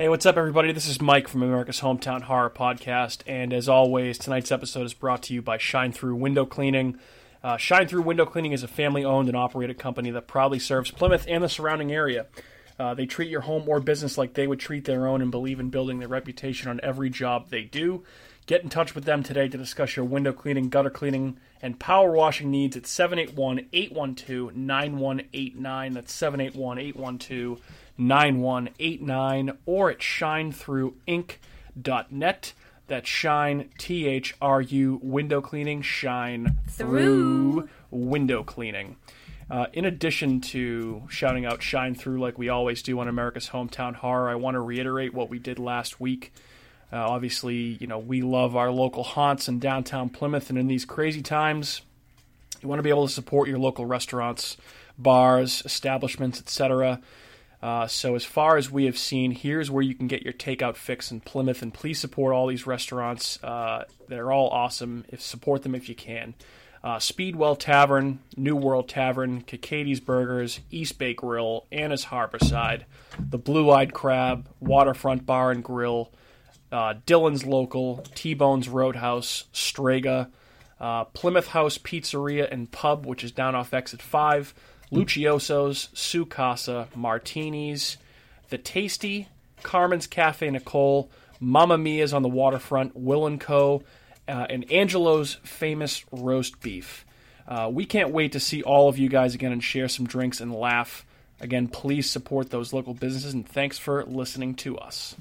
Hey, what's up, everybody? This is Mike from America's Hometown Horror Podcast, and as always, tonight's episode is brought to you by Shine Through Window Cleaning. Uh, Shine Through Window Cleaning is a family owned and operated company that proudly serves Plymouth and the surrounding area. Uh, they treat your home or business like they would treat their own and believe in building their reputation on every job they do. Get in touch with them today to discuss your window cleaning, gutter cleaning, and power washing needs at 781 812 9189. That's 781 812 9189 or at shinethroughink.net. That's shine, T H R U, window cleaning, shine through, window cleaning. Uh, in addition to shouting out Shine Through like we always do on America's Hometown Horror, I want to reiterate what we did last week. Uh, obviously, you know, we love our local haunts in downtown Plymouth, and in these crazy times, you want to be able to support your local restaurants, bars, establishments, etc. Uh, so, as far as we have seen, here's where you can get your takeout fix in Plymouth, and please support all these restaurants. Uh, they're all awesome. If support them if you can. Uh, Speedwell Tavern, New World Tavern, Kikati's Burgers, East Bay Grill, Anna's Harborside, the Blue Eyed Crab, Waterfront Bar and Grill, uh, Dylan's Local, T Bone's Roadhouse, Strega, uh, Plymouth House Pizzeria and Pub, which is down off exit 5, Lucioso's, Su Martinis, The Tasty, Carmen's Cafe Nicole, Mamma Mia's on the waterfront, Will and Co., uh, and Angelo's famous roast beef. Uh, we can't wait to see all of you guys again and share some drinks and laugh. Again, please support those local businesses and thanks for listening to us.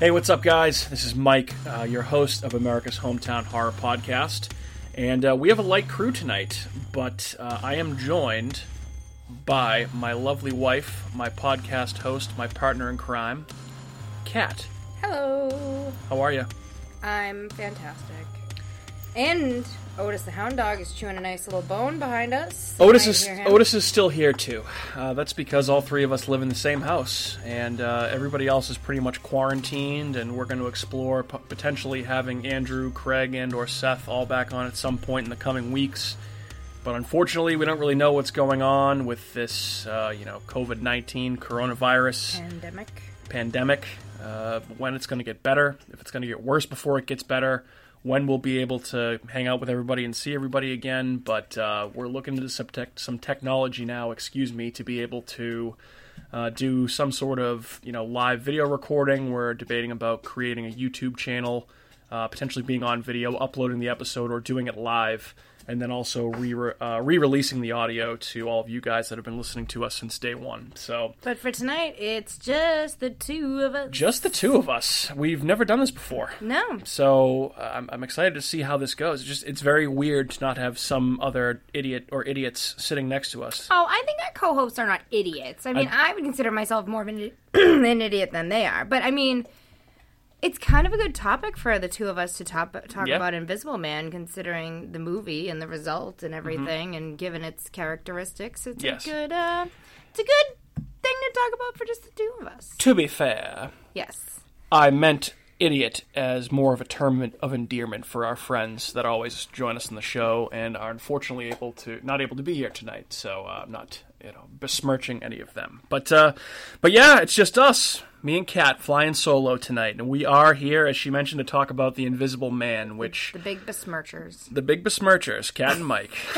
Hey, what's up, guys? This is Mike, uh, your host of America's Hometown Horror Podcast. And uh, we have a light crew tonight, but uh, I am joined by my lovely wife, my podcast host, my partner in crime, Kat. Hello. How are you? I'm fantastic. And Otis the hound dog is chewing a nice little bone behind us. Otis is. Otis is still here too. Uh, that's because all three of us live in the same house, and uh, everybody else is pretty much quarantined. And we're going to explore p- potentially having Andrew, Craig, and or Seth all back on at some point in the coming weeks. But unfortunately, we don't really know what's going on with this, uh, you know, COVID nineteen coronavirus pandemic. pandemic, uh, when it's going to get better, if it's going to get worse before it gets better, when we'll be able to hang out with everybody and see everybody again. But uh, we're looking into some, tech some technology now, excuse me, to be able to uh, do some sort of you know live video recording. We're debating about creating a YouTube channel, uh, potentially being on video, uploading the episode, or doing it live. And then also re uh, re-releasing the audio to all of you guys that have been listening to us since day one. So But for tonight, it's just the two of us. just the two of us. We've never done this before. No. So uh, I'm, I'm excited to see how this goes. It's just it's very weird to not have some other idiot or idiots sitting next to us. Oh, I think our co-hosts are not idiots. I mean, I, would consider myself more of an, an idiot than they are. But I mean, it's kind of a good topic for the two of us to top, talk Yeah. about Invisible Man, considering the movie and the result and everything, Mm-hmm. and given its characteristics. It's Yes. a good, uh, it's a good thing to talk about for just the two of us. To be fair, Yes. I meant idiot as more of a term of endearment for our friends that always join us in the show and are unfortunately able to not able to be here tonight. So uh, I'm not you know besmirching any of them. But uh, but yeah, it's just us, me and Kat, flying solo tonight, and we are here, as she mentioned, to talk about the Invisible Man, which The big besmirchers. the big besmirchers, Kat and Mike.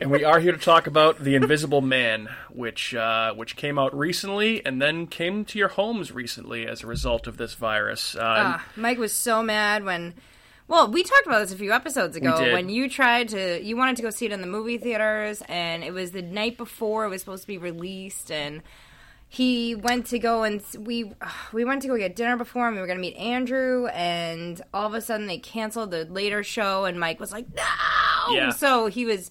and we are here to talk about the Invisible Man, which uh, which came out recently and then came to your homes recently as a result of this virus. Uh, Ah, Mike was so mad when. Well, we talked about this a few episodes ago when you tried to. You wanted to go see it in the movie theaters, and it was the night before it was supposed to be released, and he went to go and we we went to go get dinner before and we were going to meet Andrew and all of a sudden they canceled the later show and Mike was like no Yeah. so he was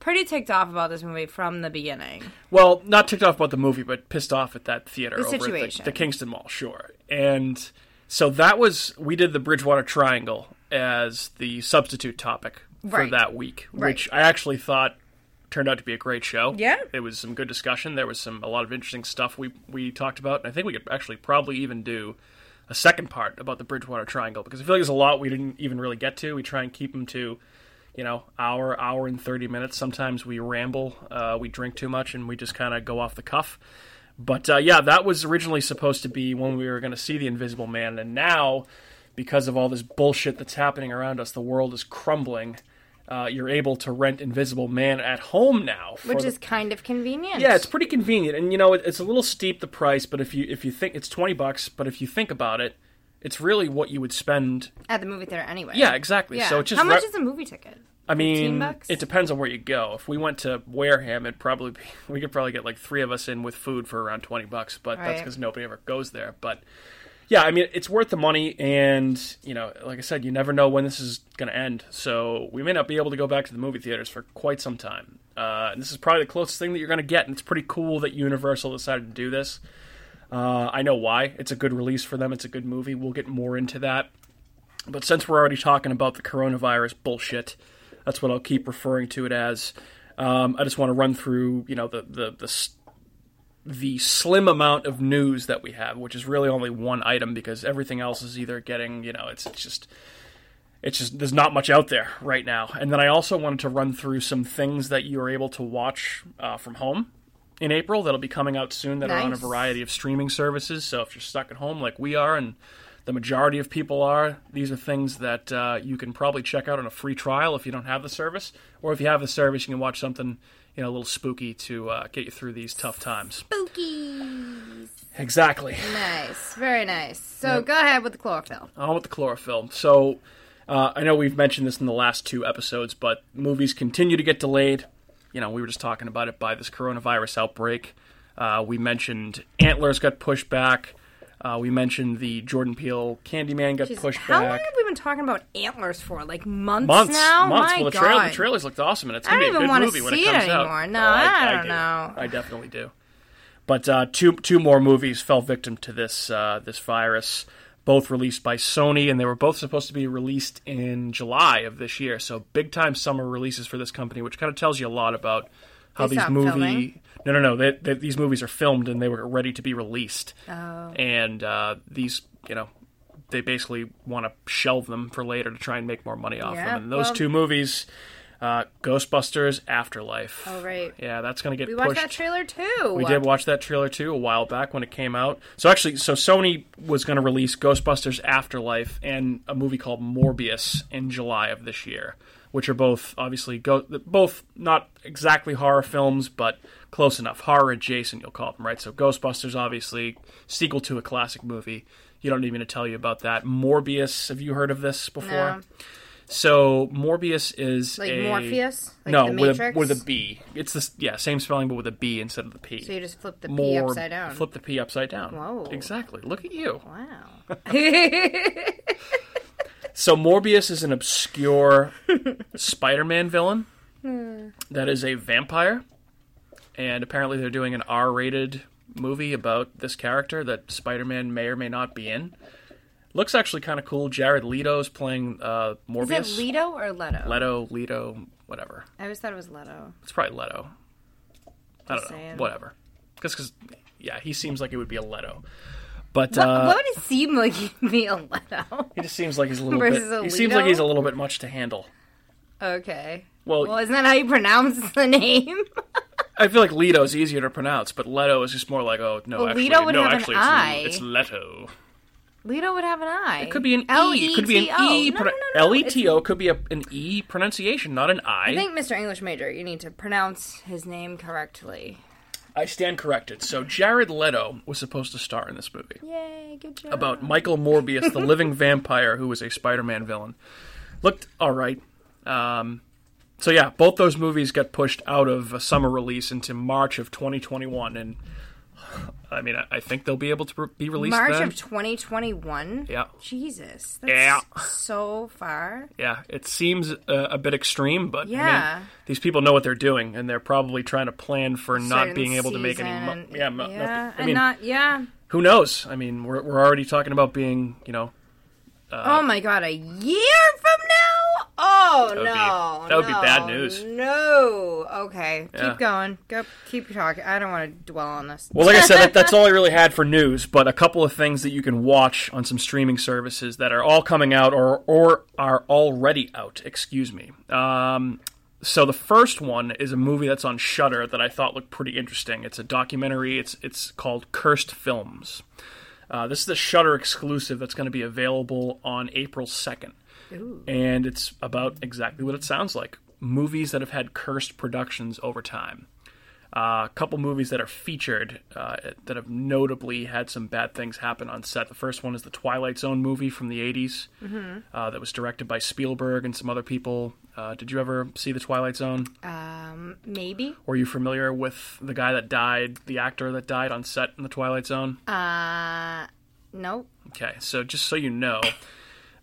pretty ticked off about this movie from the beginning Well, not ticked off about the movie, but pissed off at that theater The over at the, situation. the Kingston Mall, sure. And so that was we did the Bridgewater Triangle as the substitute topic for Right. that week, Right. which I actually thought turned out to be a great show. Yeah. it was some good discussion. There was some a lot of interesting stuff we we talked about, and I think we could actually probably even do a second part about the Bridgewater Triangle because I feel like there's a lot we didn't even really get to. We try and keep them to you know, hour, hour and 30 minutes. Sometimes we ramble, uh, we drink too much, and we just kind of go off the cuff. But uh, yeah, that was originally supposed to be when we were going to see the Invisible Man, and now, because of all this bullshit that's happening around us, the world is crumbling. Uh, you're able to rent Invisible Man at home now, for Which the- is kind of convenient. yeah, it's pretty convenient, and you know it, it's a little steep the price, but if you if you think it's twenty bucks, but if you think about it, it's really what you would spend. at the movie theater anyway. Yeah, exactly. Yeah. So it's just How much re- is a movie ticket? I mean, bucks? it depends on where you go. If we went to Wareham, it'd probably be, we could probably get like three of us in with food for around twenty bucks, but that's because nobody ever goes there. But yeah, I mean, it's worth the money, and you know, like I said, you never know when this is going to end. So we may not be able to go back to the movie theaters for quite some time. Uh, and this is probably the closest thing that you're going to get, and it's pretty cool that Universal decided to do this. Uh, I know why. It's a good release for them. It's a good movie. We'll get more into that. But since we're already talking about the coronavirus bullshit, that's what I'll keep referring to it as. Um, I just want to run through, you know, the the the, the slim amount of news that we have, which is really only one item because everything else is either getting, you know, it's, it's just it's just there's not much out there right now. And then I also wanted to run through some things that you are able to watch uh, from home in April that'll be coming out soon that are on a variety of streaming services. So if you're stuck at home like we are and the majority of people are, these are things that uh, you can probably check out on a free trial if you don't have the service, or if you have the service, you can watch something you know a little spooky to uh, get you through these tough times. Spooky. Exactly. Nice. Very nice. So go ahead with the chlorophyll. on with the chlorophyll. So uh, I know we've mentioned this in the last two episodes, but movies continue to get delayed. You know, we were just talking about it by this coronavirus outbreak. Uh, we mentioned Antlers got pushed back. Uh, we mentioned the Jordan Peele Candyman got Jesus, pushed how long back. have we been talking about antlers for? Like months, months, now? months. My well, the, God. the trailers looked awesome, and it's I gonna don't be a even good movie when see it it comes out. anymore. No, Oh, I don't do. know. I definitely do. But uh, two two more movies fell victim to this uh, this virus. Both released by Sony, and they were both supposed to be released in July of this year. So big time summer releases for this company, which kind of tells you a lot about how They these movie. filming? No, no, no. They, they, these movies are filmed and they were ready to be released. Oh. And uh, these, you know, they basically want to shelve them for later to try and make more money off Yeah, them. And those well- two movies, uh, Ghostbusters Afterlife. Oh, right. Yeah, that's going to get We pushed. watched that trailer too. We did watch that trailer too a while back when it came out. So actually, so Sony was going to release Ghostbusters Afterlife and a movie called Morbius in July of this year, which are both obviously go both not exactly horror films, but close enough horror adjacent. You'll call them right. So Ghostbusters, obviously sequel to a classic movie. You don't need me to tell you about that. Morbius, have you heard of this before? No. So Morbius is Like a, Morpheus? Like no, the with a, with a B. It's the yeah same spelling, but with a B instead of the P So you just flip the P more upside down. flip the P upside down. Whoa. Exactly. Look at you. Wow. So Morbius is an obscure Spider-Man villain Hmm. that is a vampire, and apparently they're doing an R-rated movie about this character that Spider-Man may or may not be in. Looks actually kind of cool. Jared Leto's playing uh, Is Morbius. it Leto or Leto? Leto, Leto, whatever. I always thought it was Leto. It's probably Leto. I don't know. Whatever. Because, yeah, he seems like it would be a Leto. But What, uh, what would it seem like he'd be a Leto? He just seems like he's a little bit. A He seems like he's a little bit much to handle. Okay. Well, Well, isn't that how you pronounce the name? I feel like Leto is easier to pronounce, but Leto is just more like, oh no, Well, actually, Leto would no, have an actually, I. it's, it's Leto. Leto would have an I. It could be an E. L-E-T-O. It could be an E. No, no, no. L E T O could be a, an E pronunciation, not an I. I think Mr. English Major, you need to pronounce his name correctly. I stand corrected. So Jared Leto was supposed to star in this movie. Yay, good job. about Michael Morbius, the living vampire who was a Spider-Man villain. Looked all right. Um, so yeah, both those movies got pushed out of a summer release into March of 2021, and I mean, I, I think they'll be able to be released March then. of 2021? yeah, Jesus. That's Yeah. so far. yeah. It seems uh, a bit extreme, but I Yeah. mean, these people know what they're doing, and they're probably trying to plan for not being able to make any. Mo- yeah, yeah, nothing- I and mean, not, yeah. who knows? I mean, we're we're already talking about being, you know, Uh, oh my god, a year from now? Oh would be- no, that would be bad news. No. Okay, Yeah. keep going. Go. Keep talking. I don't want to dwell on this. Well, like I said, that, that's all I really had for news. But a couple of things that you can watch on some streaming services that are all coming out or or are already out. Excuse me. Um, so the first one is a movie that's on Shudder that I thought looked pretty interesting. It's a documentary. It's it's called Cursed Films. Uh, this is a Shudder exclusive that's going to be available on April second, and it's about exactly what it sounds like: movies that have had cursed productions over time a couple movies that are featured uh, that have notably had some bad things happen on set. The first one is the Twilight Zone movie from the 80s uh, that was directed by Spielberg and some other people. Uh, did you ever see the Twilight Zone? Um, maybe. Were you familiar with the guy that died, the actor that died on set in the Twilight Zone? Uh, nope. Okay, so just so you know,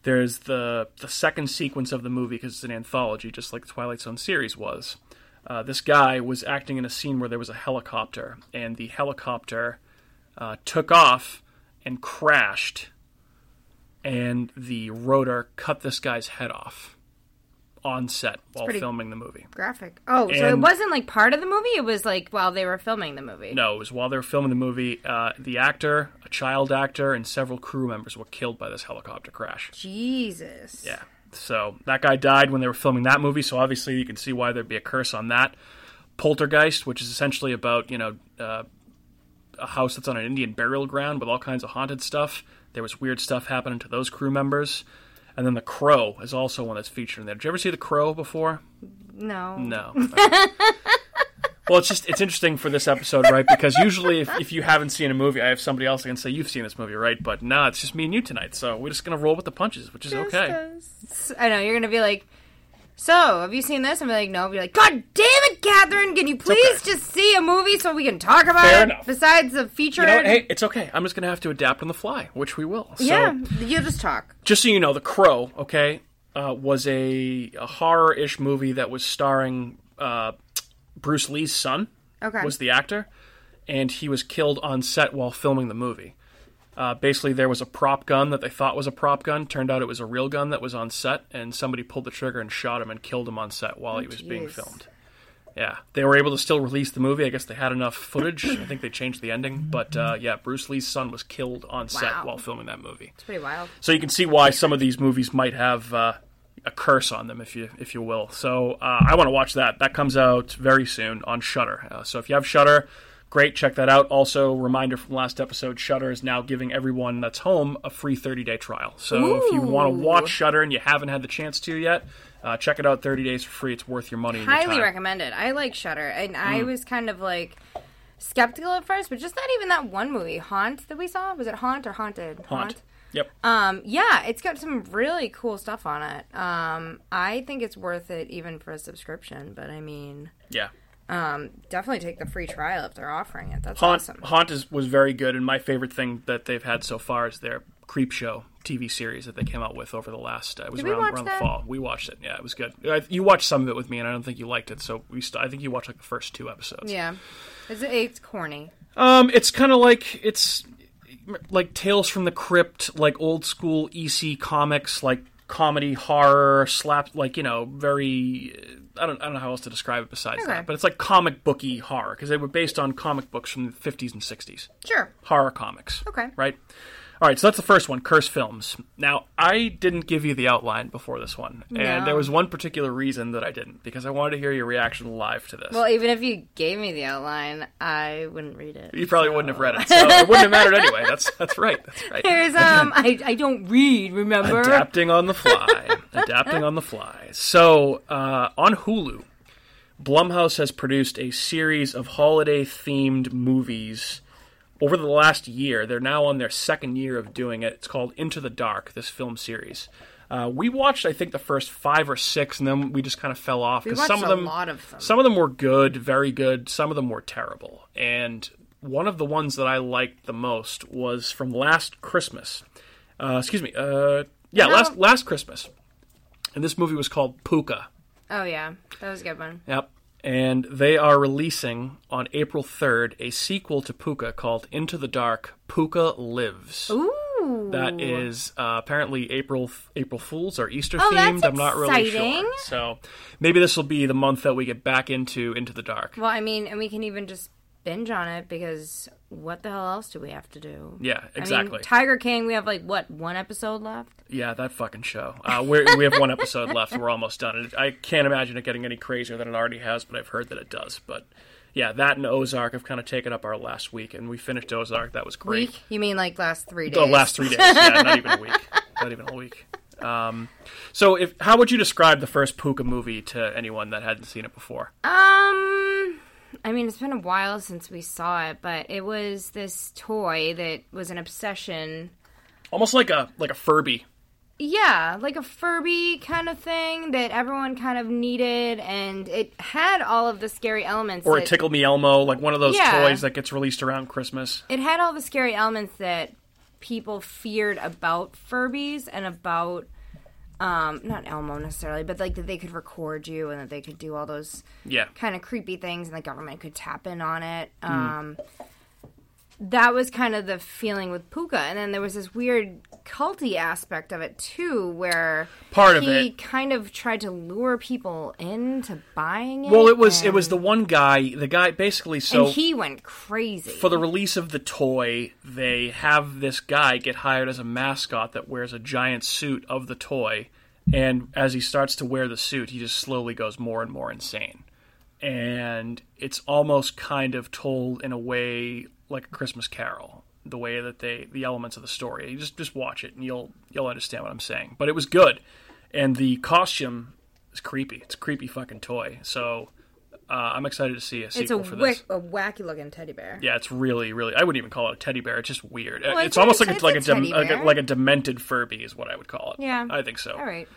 there's the the second sequence of the movie because it's an anthology, just like the Twilight Zone series was. Uh, this guy was acting in a scene where there was a helicopter, and the helicopter uh, took off and crashed, and the rotor cut this guy's head off on set while filming the movie. Graphic. Oh, so it wasn't like part of the movie. It was like while they were filming the movie. No, it was while they were filming the movie. Uh, the actor, a child actor, and several crew members were killed by this helicopter crash. Jesus. Yeah. So that guy died when they were filming that movie. So obviously you can see why there'd be a curse on that. Poltergeist, which is essentially about you know uh, a house that's on an Indian burial ground with all kinds of haunted stuff. There was weird stuff happening to those crew members. And then The Crow is also one that's featured in there. Did you ever see The Crow before? No. No. well, it's just it's interesting for this episode, right? Because usually, if, if you haven't seen a movie, I have somebody else that can say you've seen this movie, right? But nah, it's just me and you tonight, so we're just gonna roll with the punches, which is okay. Just- I know you're gonna be like, so have you seen this? I'm like, no. Be like, God damn it, Catherine! Can you please okay. just see a movie so we can talk about Fair it? enough. Besides the feature. You know what? Hey, it's okay. I'm just gonna have to adapt on the fly, which we will. So, yeah, you just talk. just so you know, The Crow, okay, uh, was a, a horror-ish movie that was starring uh, Bruce Lee's son. Okay. Was the actor, and he was killed on set while filming the movie. Uh, basically, there was a prop gun that they thought was a prop gun. Turned out it was a real gun that was on set, and somebody pulled the trigger and shot him and killed him on set while he was being filmed. Yeah, they were able to still release the movie. I guess they had enough footage. I think they changed the ending, but uh, yeah, Bruce Lee's son was killed on set Wow. while filming that movie. It's pretty wild. So you can see why some of these movies might have uh, a curse on them, if you if you will. So uh, I want to watch that. That comes out very soon on Shudder. Uh, so if you have Shudder, great, check that out. Also, reminder from last episode: Shudder is now giving everyone that's home a free 30 day trial. So if you want to watch Shudder and you haven't had the chance to yet, uh, check it out. 30 days for free. It's worth your money. And your Highly time. Mm. recommended. I like Shudder, and I was kind of like skeptical at first, but just not even that one movie, Haunt, that we saw. Was it Haunt or Haunted? Haunt. Yep. Um, yeah, it's got some really cool stuff on it. Um, I think it's worth it even for a subscription. But I mean, yeah. um, definitely take the free trial if they're offering it. That's Haunt, awesome. Haunt is, was very good, and my favorite thing that they've had so far is their Creepshow TV series that they came out with over the last. Uh, it was Did around, around the fall. We watched it. Yeah, it was good. Uh, You watched some of it with me, and I don't think you liked it. So we, st- I think you watched like the first two episodes. Yeah, it's, it's corny. Um, it's kind of like it's like Tales from the Crypt, like old school EC comics, like comedy horror slap, like you know, very. Uh, I don't, I don't know how else to describe it besides Okay. that, but it's like comic booky horror because they were based on comic books from the 50s and 60s Sure. horror comics. Okay. Right? All right, so that's the first one, Curse Films. Now, I didn't give you the outline before this one, and No. there was one particular reason that I didn't, because I wanted to hear your reaction live to this. Well, even if you gave me the outline, I wouldn't read it. you probably wouldn't have read it, so it wouldn't have mattered anyway. That's that's right. That's right. There's um, I I don't read. Remember? Adapting on the fly. Adapting on the fly. So, uh, on Hulu, Blumhouse has produced a series of holiday themed movies over the last year. They're now on their second year of doing it. It's called Into the Dark, this film series. Uh, we watched, I think, the first five or six, and then we just kind of fell off because some of them, of them. some of them were good, very good. Some of them were terrible. And one of the ones that I liked the most was from last Christmas. Uh, excuse me. Uh, yeah, No. last last Christmas. And this movie was called Pooka. Oh yeah, that was a good one. Yep. And they are releasing on April 3rd a sequel to Pooka called Into the Dark Pooka Lives. Ooh. That is uh, apparently April April Fools or Easter Oh, themed. I'm not really sure. So maybe this will be the month that we get back into Into the Dark. Well, I mean, and we can even just binge on it because what the hell else do we have to do? Yeah, I mean, exactly. Tiger King, we have like what one episode left? yeah, that fucking show. Uh, we're, we have one episode left. We're almost done. And I can't imagine it getting any crazier than it already has, but I've heard that it does. But yeah, that and Ozark have kind of taken up our last week, and we finished Ozark. That was great. Week? You mean like last three days? The last three days, yeah, not even a week, not even a whole week. Um, so, if how would you describe the first Pooka movie to anyone that hadn't seen it before? Um, I mean, it's been a while since we saw it, but it was this toy that was an obsession. Almost like a like a Furby. Yeah, like a Furby kind of thing that everyone kind of needed, and it had all of the scary elements. Or a that- Tickle Me Elmo, like one of those Yeah. toys that gets released around Christmas. it had all the scary elements that people feared about Furbies and about um not Elmo necessarily, but like that they could record you and that they could do all those Yeah, kind of creepy things and the government could tap in on it. Mm. That was kind of the feeling with Pooka and then there was this weird culty aspect of it too where Part of he it- kind of tried to lure people into buying it. Well, it was it was the one guy, the guy basically. So and he went crazy. for the release of the toy, they have this guy get hired as a mascot that wears a giant suit of the toy, and as he starts to wear the suit, he just slowly goes more and more insane. And it's almost kind of told in a way like a Christmas Carol, the way that they the elements of the story. You just just watch it and you'll you'll understand what I'm saying. But it was good, and the costume is creepy. It's a creepy fucking toy. So. Uh, I'm excited to see a sequel it's a, for wick, this. a wacky looking teddy bear. Yeah, it's really, really. I wouldn't even call it a teddy bear. It's just weird. Well, it's, it's almost like it's a, like a a, dem- like a like a demented Furby is what I would call it. Yeah. I think so. All right.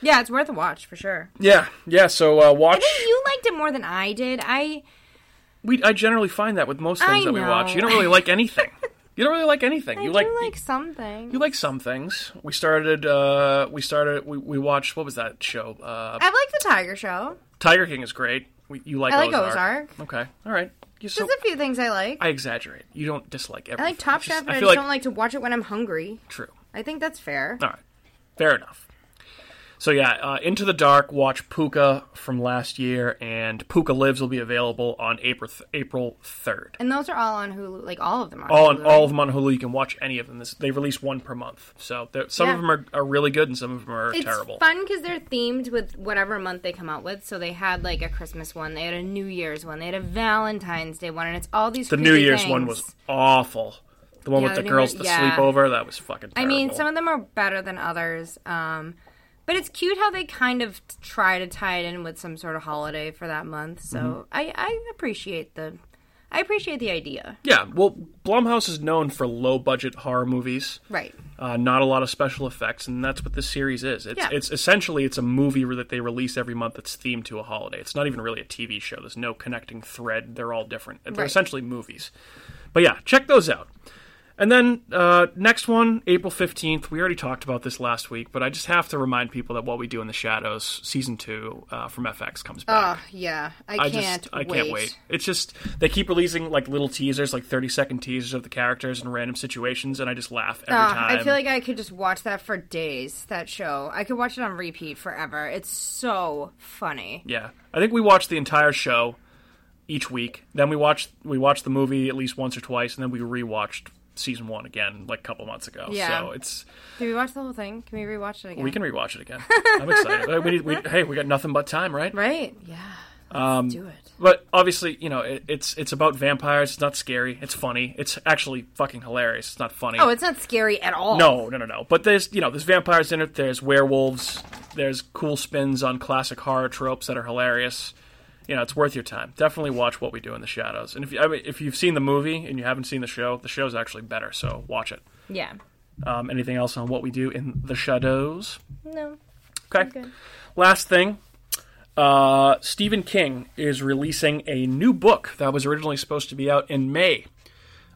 Yeah, it's worth a watch for sure. Yeah, yeah. So uh, watch. I think you liked it more than I did. I We I generally find that with most things I that we watch. You don't really like anything. you don't really like anything. I you do like, like, something. you like some things. We started. uh We started. We, we watched. What was that show? Uh I like the Tiger Show. Tiger King is great. We, you like I like Ozark. Ozark. Okay. All right. You so. There's a few things I like. I exaggerate. You don't dislike everything. I like Top Chef, but I, I just like don't like to watch it when I'm hungry. true. I think that's fair. All right, fair enough. So yeah, uh, Into the Dark. Watch Pooka from last year, and Pooka Lives will be available on April th- April third. And those are all on Hulu. Like all of them are. All on Hulu, all right? of them on Hulu. You can watch any of them. This, they release one per month, so some Yeah. of them are, are really good, and some of them are It's terrible. fun because they're themed with whatever month they come out with. So they had like a Christmas one, they had a New Year's one, they had a Valentine's Day one, and it's all these. The New Year's things. one was awful. The one Yeah, with the the girls, Year- the yeah. sleepover, that was fucking. I mean, some of them are better than others. Um, but it's cute how they kind of try to tie it in with some sort of holiday for that month. So Mm-hmm. I, I appreciate the, I appreciate the idea. yeah. Well, Blumhouse is known for low budget horror movies. Right. uh, not a lot of special effects, and that's what this series is. It's, Yeah. it's essentially it's a movie that they release every month that's themed to a holiday. It's not even really a TV show. There's no connecting thread. They're all different. They're Right. essentially movies. But yeah, check those out. And then uh, next one, April 15th. We already talked about this last week, but I just have to remind people that What We Do in the Shadows, season two uh, from FX, comes back. Oh yeah, I, I can't. just I can't wait. It's just they keep releasing like little teasers, like thirty second teasers of the characters in random situations, and I just laugh every Ah, time. I feel like I could just watch that for days. That show, I could watch it on repeat forever. It's so funny. Yeah, I think we watched the entire show each week. Then we watched we watched the movie at least once or twice, and then we rewatched season one again like a couple months ago. Yeah. So it's Did we watch the whole thing? Can we rewatch it again? we can rewatch it again. I'm excited. Uh, we we, hey, we got nothing but time, right? Right? Yeah. Let's Um, do it. But obviously, you know, it, it's it's about vampires. It's not scary. It's funny. It's actually fucking hilarious. It's not funny. Oh, it's not scary at all. No, no, no, no. But there's you know there's vampires in it. There's werewolves. There's cool spins on classic horror tropes that are hilarious. You know, it's worth your time. Definitely watch What We Do in the Shadows. And if you, I mean, if you've seen the movie and you haven't seen the show, the show's actually better. So watch it. Yeah. Um, anything else on What We Do in the Shadows? No. Okay. Last thing. Uh, Stephen King is releasing a new book that was originally supposed to be out in May.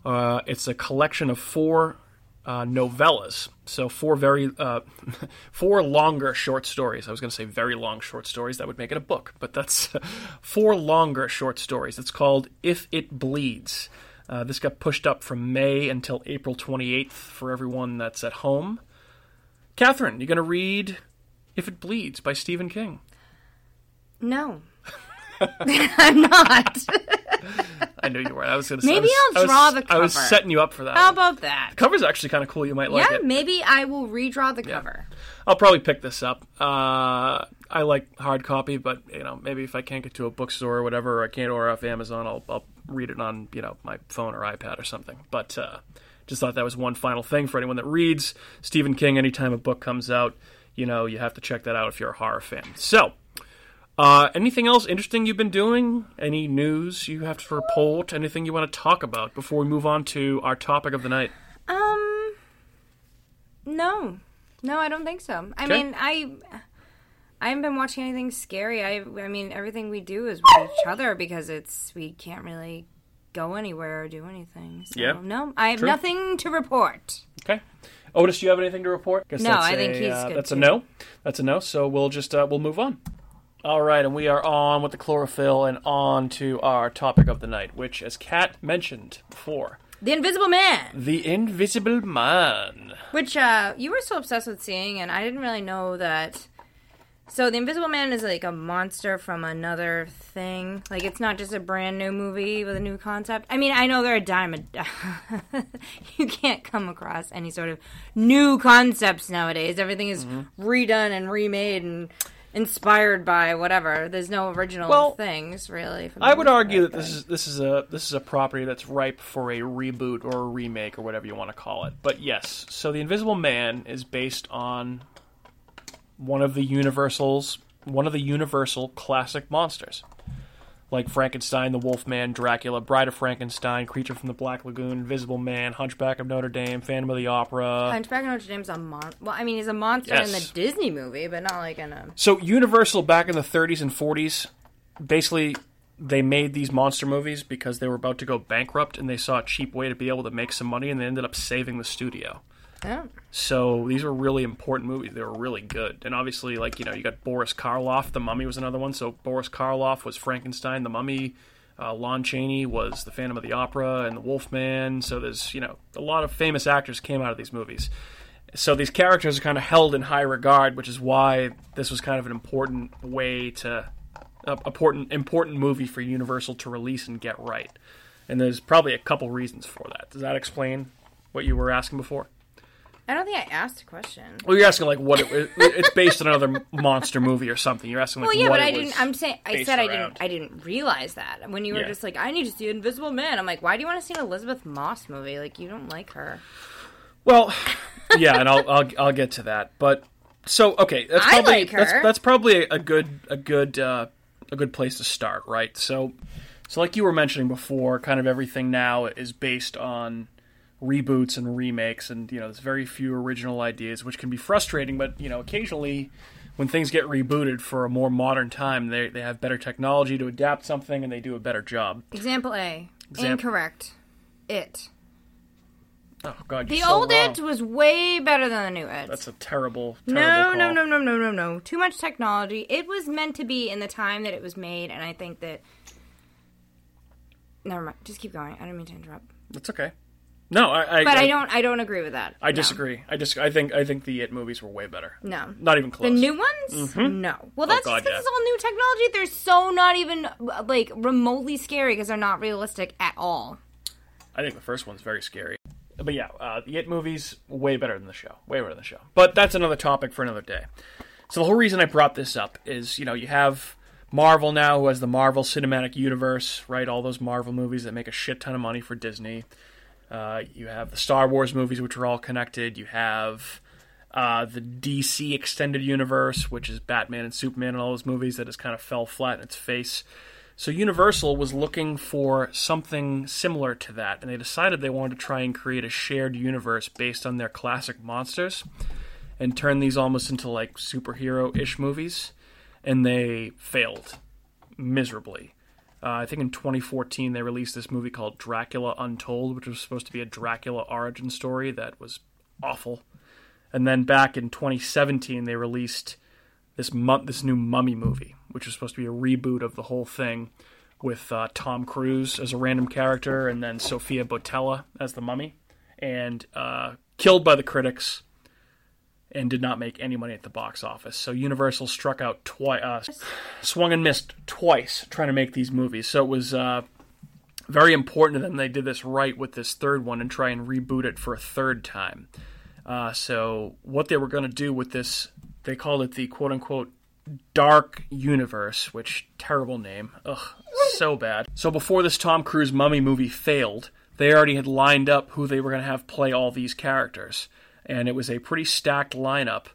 Uh, it's a collection of four uh, novellas, so four very uh, four longer short stories. I was going to say very long short stories. That would make it a book, but that's four longer short stories. It's called "If It Bleeds." Uh, this got pushed up from May until April 28th for everyone that's at home. Catherine, you going to read If It Bleeds by Stephen King? No. I'm not. I knew you were. I was going to. Say Maybe I'll was, draw the cover. I was setting you up for that. How about that? the cover's actually kind of cool. You might like yeah, it. Yeah, maybe I will redraw the cover. I'll probably pick this up. Uh, I like hard copy, but you know, maybe if I can't get to a bookstore or whatever, or I can't order off Amazon, I'll, I'll read it on you know my phone or iPad or something. But uh, just thought that was one final thing for anyone that reads Stephen King. Anytime a book comes out, you know, you have to check that out if you're a horror fan. So. Uh, anything else interesting you've been doing? Any news you have to report? Anything you want to talk about before we move on to our topic of the night? Um, no, no, I don't think so. I Okay. mean, I, I haven't been watching anything scary. I, I mean, everything we do is with each other because it's we can't really go anywhere or do anything. So, Yeah. no, I have True. nothing to report. Okay. Otis, do you have anything to report? Guess No, I think a, he's uh, good That's a no. That's a no. So we'll just uh, we'll move on. All right, and we are on with the chlorophyll and on to our topic of the night, which, as Kat mentioned before, The Invisible Man, the Invisible Man. which uh, you were so obsessed with seeing, and I didn't really know that. So the Invisible Man is like a monster from another thing. Like it's not just a brand new movie with a new concept. I mean, I know they're a dime a you can't come across any sort of new concepts nowadays. Everything is redone and remade and inspired by whatever. There's no original Well, things really. I would argue that this is this is a this is a property that's ripe for a reboot or a remake or whatever you want to call it. But yes, so the Invisible Man is based on one of the Universal's one of the Universal classic monsters. Like Frankenstein, the Wolfman, Dracula, Bride of Frankenstein, Creature from the Black Lagoon, Invisible Man, Hunchback of Notre Dame, Phantom of the Opera. Hunchback of Notre Dame's a mon. Well, I mean, he's a monster in the Disney movie, but not like in a. So Universal back in the 30s and 40s, basically they made these monster movies because they were about to go bankrupt and they saw a cheap way to be able to make some money and they ended up saving the studio. Oh. So these were really important movies. They were really good. And obviously like, you know, you got Boris Karloff, The Mummy was another one. So Boris Karloff was Frankenstein, The Mummy, uh, Lon Chaney was The Phantom of the Opera and The Wolfman. So there's, you know, a lot of famous actors came out of these movies so these characters are kind of held in high regard, which is why this was kind of an important way to a important important movie for Universal to release and get right. And there's probably a couple reasons for that. Does that explain what you were asking before? I don't think I asked a question. Well, you're asking like what it, it- it's based on another monster movie or something. You're asking like Well, yeah, but I was didn't. I'm saying I said I didn't. I didn't realize that when you were Yeah. just like, I need to see Invisible Man. I'm like, why do you want to see an Elisabeth Moss movie? Like, you don't like her. Well, yeah, and I'll, I'll I'll get to that. But so okay, that's I probably like her. that's that's probably a good a good uh, a good place to start, right? So so like you were mentioning before, kind of everything now is based on reboots and remakes, and you know there's very few original ideas, which can be frustrating. But you know occasionally. When things get rebooted for a more modern time, they, they have better technology to adapt something and they do a better job. Example A. Exam- Incorrect. It. Oh, God, The so old wrong. It was way better than the new It. That's a terrible, terrible no, call. no, no, no, no, no, no. Too much technology. It was meant to be in the time that it was made, and I think that. Never mind. Just keep going. I didn't mean to interrupt. That's okay. No, I, I But I don't. I don't agree with that. I No. disagree. I just I think I think the It movies were way better. No. Not even close. The new ones? No. Well, that's Oh, God, just 'cause yeah. it's all new technology. They're so not even like remotely scary because they're not realistic at all. I think the first one's very scary. But yeah, uh, the It movies way better than the show. Way better than the show. But that's another topic for another day. So the whole reason I brought this up is you know you have Marvel now who has the Marvel Cinematic Universe, right? All those Marvel movies that make a shit ton of money for Disney. Uh, you have the Star Wars movies, which are all connected. You have uh, the DC Extended Universe, which is Batman and Superman and all those movies that just kind of fell flat in its face. So Universal was looking for something similar to that, and they decided they wanted to try and create a shared universe based on their classic monsters and turn these almost into like superhero ish movies, and they failed miserably. Uh, I think in 2014 they released this movie called Dracula Untold, which was supposed to be a Dracula origin story that was awful. And then back in 2017 they released this mu- this new Mummy movie, which was supposed to be a reboot of the whole thing. with uh, Tom Cruise as a random character, and then Sofia Boutella as the mummy, and uh, killed by the critics, and did not make any money at the box office. So Universal struck out twice, uh, swung and missed twice trying to make these movies. So it was uh, very important to them they did this right with this third one and try and reboot it for a third time. Uh, so what they were going to do with this, they called it the quote unquote Dark Universe, which terrible name. Ugh, so bad. So before this Tom Cruise mummy movie failed, they already had lined up who they were going to have play all these characters, and it was a pretty stacked lineup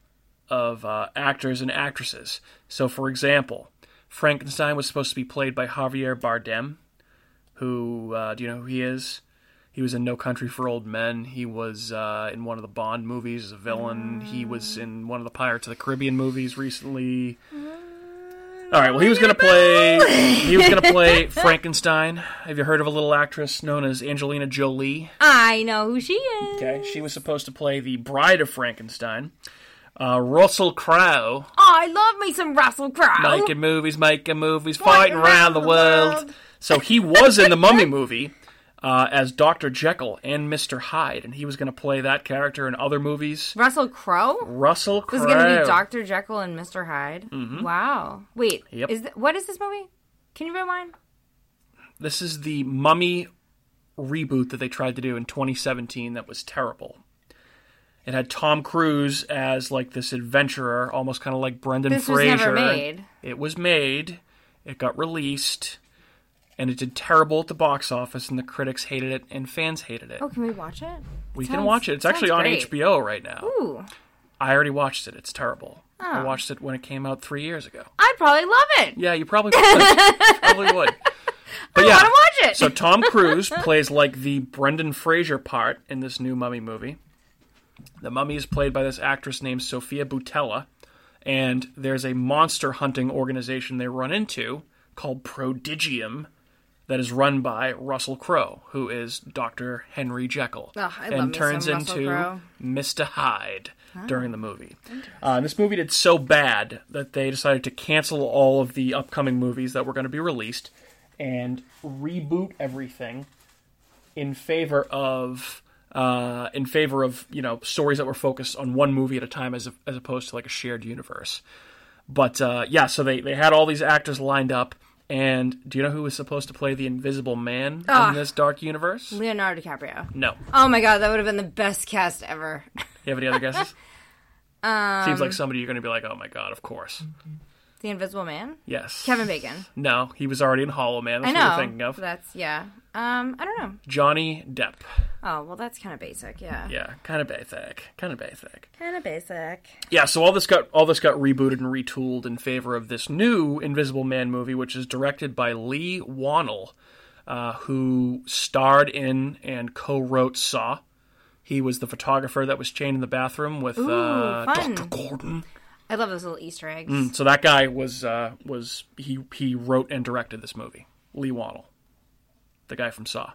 of uh, actors and actresses. So, for example, Frankenstein was supposed to be played by Javier Bardem, who uh, do you know who he is? He was in No Country for Old Men. He was uh, in one of the Bond movies as a villain. He was in one of the Pirates of the Caribbean movies recently. All right. Well, he was going to play. He was going to play Frankenstein. Have you heard of a little actress known as Angelina Jolie? I know who she is. Okay. She was supposed to play the Bride of Frankenstein. Uh, Russell Crowe. Oh, I love me some Russell Crowe. Making movies, making movies, fighting around the world. So he was in the Mummy movie uh, as Dr. Jekyll and Mr. Hyde, and he was going to play that character in other movies. Russell Crowe Russell Crowe. was going to be Doctor Jekyll and Mister Hyde. Wow. Wait. Yep. Is th- what is this movie? Can you rewind? This is the Mummy reboot that they tried to do in 2017 that was terrible. It had Tom Cruise as like this adventurer, almost kind of like Brendan This was Fraser. never made. It was made. It got released, and it did terrible at the box office, and the critics hated it, and fans hated it. Oh, can we watch it? we can sounds- watch it. It's actually on great. HBO right now. Ooh, I already watched it. It's terrible. I Oh. watched it when it came out three years ago. I'd probably love it. Yeah, you probably would. probably would. But I yeah, want to watch it. so Tom Cruise plays like the Brendan Fraser part in this new Mummy movie. The Mummy is played by this actress named Sofia Boutella, and there's a monster hunting organization they run into called Prodigium that is run by Russell Crowe, who is Dr. Henry Jekyll, Oh, and turns into Mr. Hyde during the movie. Uh, this movie did so bad that they decided to cancel all of the upcoming movies that were going to be released and reboot everything in favor of uh, in favor of you know stories that were focused on one movie at a time as as opposed to like a shared universe. But uh, yeah, so they they had all these actors lined up. And do you know who was supposed to play the Invisible Man Ah. in this dark universe? Leonardo DiCaprio. No. Oh my god, that would have been the best cast ever. You have any other guesses? Um, Seems like somebody you're going to be like, oh my god, of course. The Invisible Man. Yes. Kevin Bacon. No, he was already in Hollow Man. That's I what know. you're thinking of. That's yeah. Um, I don't know. Johnny Depp. Oh well, that's kind of basic. Yeah. Yeah, kind of basic. Kind of basic. Kind of basic. Yeah, so all this got all this got rebooted and retooled in favor of this new Invisible Man movie, which is directed by Leigh Whannell, uh, who starred in and co-wrote Saw. He was the photographer that was chained in the bathroom with uh. Dr. Gordon. I love those little Easter eggs. So that guy was uh, was he he wrote and directed this movie. Leigh Whannell, the guy from Saw.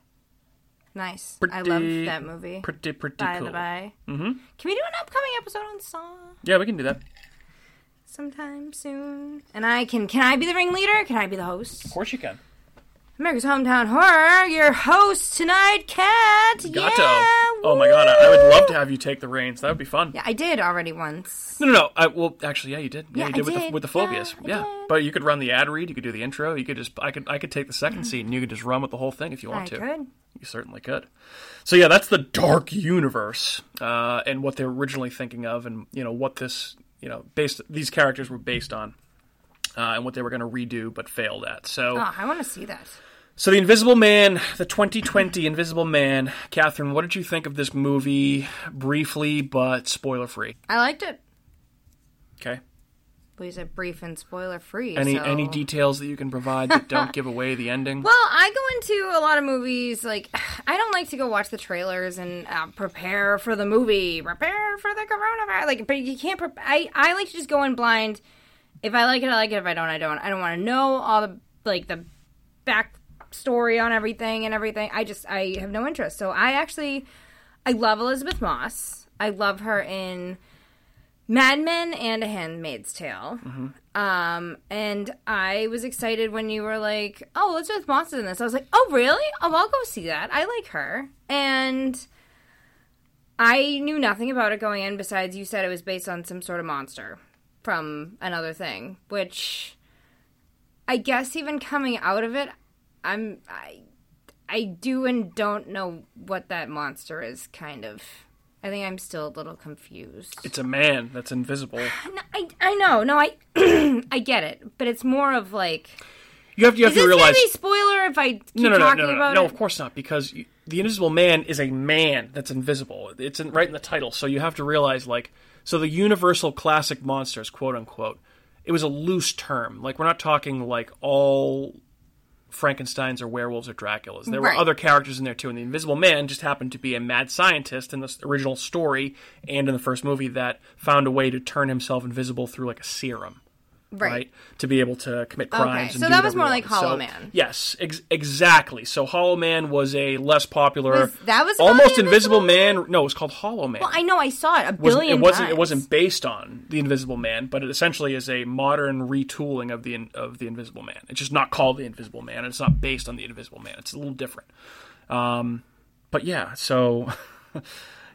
Nice. Pretty, I love that movie. Pretty pretty By cool. the by. Mm-hmm. Can we do an upcoming episode on Saw Yeah, we can do that. sometime soon? And I can. Can I be the ringleader? Can I be the host? Of course you can. America's Hometown Horror, your host tonight, Kat. Gato. Yeah, oh my god, I, I would love to have you take the reins. That would be fun. Yeah, I did already once. No, no, no. I, well, actually, yeah, you did. Yeah, Yeah, you did I with the did. with the phobias. Yeah, Yeah, but you could run the ad read. You could do the intro. You could just I could I could take the second seat and you could just run with the whole thing if you want I to. could. You certainly could. So yeah, that's the dark universe uh, and what they're originally thinking of, and you know what this you know based these characters were based on, uh, and what they were going to redo but failed at. So. Oh, I want to see that. So the Invisible Man, the 2020 Invisible Man, Catherine, what did you think of this movie? Briefly, but spoiler free. I liked it. Okay. But you said brief and spoiler free. Any so- any details that you can provide that don't give away the ending? Well, I go into a lot of movies like I don't like to go watch the trailers and uh, prepare for the movie, prepare for the coronavirus. Like, but you can't. Pre- I I like to just go in blind. If I like it, I like it. If I don't, I don't. I don't want to know all the like the backstory on everything and everything. I just I have no interest. So I actually I love Elisabeth Moss. I love her in Mad Men and A Handmaid's Tale. Um, and I was excited when you were like, "Oh, Elisabeth Moss monsters in this." I was like, "Oh, really? Oh, I'll go see that. I like her." And I knew nothing about it going in. Besides, you said it was based on some sort of monster from another thing, which I guess even coming out of it, I'm I I do and don't know what that monster is. Kind of. I think I'm still a little confused. It's a man that's invisible. No, I, I know, no, I I get it, but it's more of like You have you have is to this realize. gonna be spoiler if I keep no, no, no, no, no, no, it? of course not, because you, the Invisible Man is a man that's invisible. It's in, right in the title, so you have to realize, like, so the Universal Classic Monsters, quote unquote, it was a loose term. Like, we're not talking like all Frankenstein's or werewolves or Draculas. There were other characters in there too, and the Invisible Man just happened to be a mad scientist in the original story and in the first movie that found a way to turn himself invisible through like a serum right? To be able to commit crimes. and so that was more like. Hollow So, Man. Yes, ex- exactly. So Hollow Man was a less popular, Was- that was almost Invisible Invisible Man. No, it was called Hollow Man. Well, I know I saw it a Wasn't- billion it wasn't. times. It wasn't based on the Invisible Man, but it essentially is a modern retooling of the of the Invisible Man. It's just not called the Invisible Man. and It's not based on the Invisible Man. It's a little different. Um, but yeah, so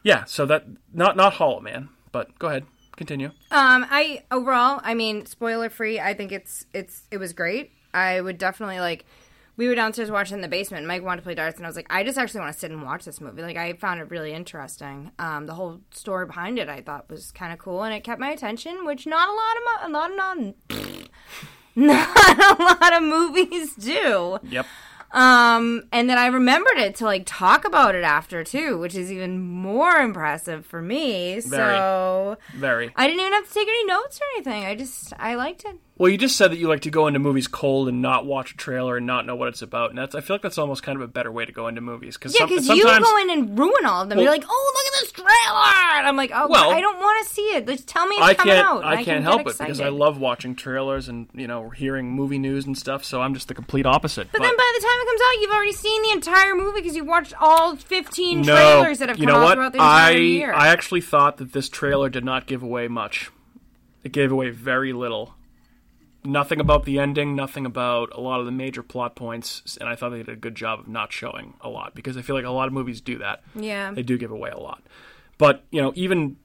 yeah, so that not not Hollow Man. But go ahead, continue. Um, I overall, I mean, spoiler free. I think it's it's it was great. I would definitely like. We were downstairs watching in the basement. Mike wanted to play darts, and I was like, I just actually want to sit and watch this movie. Like, I found it really interesting. Um, the whole story behind it, I thought was kind of cool, and it kept my attention, which not a lot of mo- not not not a lot of movies do. Yep. Um, and then I remembered it to like talk about it after too, which is even more impressive for me. So Very. I didn't even have to take any notes or anything. I just I liked it. Well, you just said that you like to go into movies cold and not watch a trailer and not know what it's about, and that's I feel like that's almost kind of a better way to go into movies because Yeah, because you go in and ruin all of them. You're like, oh, look at this trailer, and I'm like, oh, Well, I don't want to see it. Just tell me it's I coming can't out. I can can't get help it because I love watching trailers and you know hearing movie news and stuff. So I'm just the complete opposite. But then by the time it comes out, you've already seen the entire movie because you watched all 15 no, trailers that have you come know out what? throughout the entire I year. I actually thought that this trailer did not give away much. It gave away very little. Nothing about the ending, nothing about a lot of the major plot points, and I thought they did a good job of not showing a lot because I feel like a lot of movies do that. yeah. They do give away a lot. But, you know, even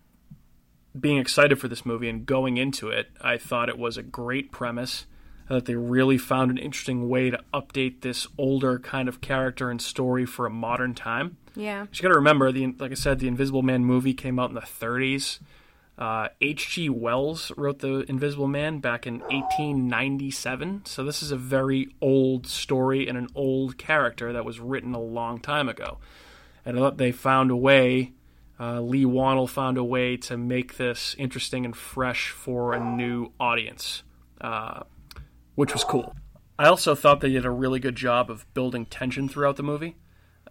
being excited for this movie and going into it, I thought it was a great premise. That they really found an interesting way to update this older kind of character and story for a modern time. Yeah. You got to remember, the like I said, the Invisible Man movie came out in the 30s. Uh, H.G. Wells wrote the Invisible Man back in 1897, so this is a very old story and an old character that was written a long time ago. And I thought they found a way. Uh, Leigh Whannell found a way to make this interesting and fresh for a new audience, uh, which was cool. I also thought they did a really good job of building tension throughout the movie.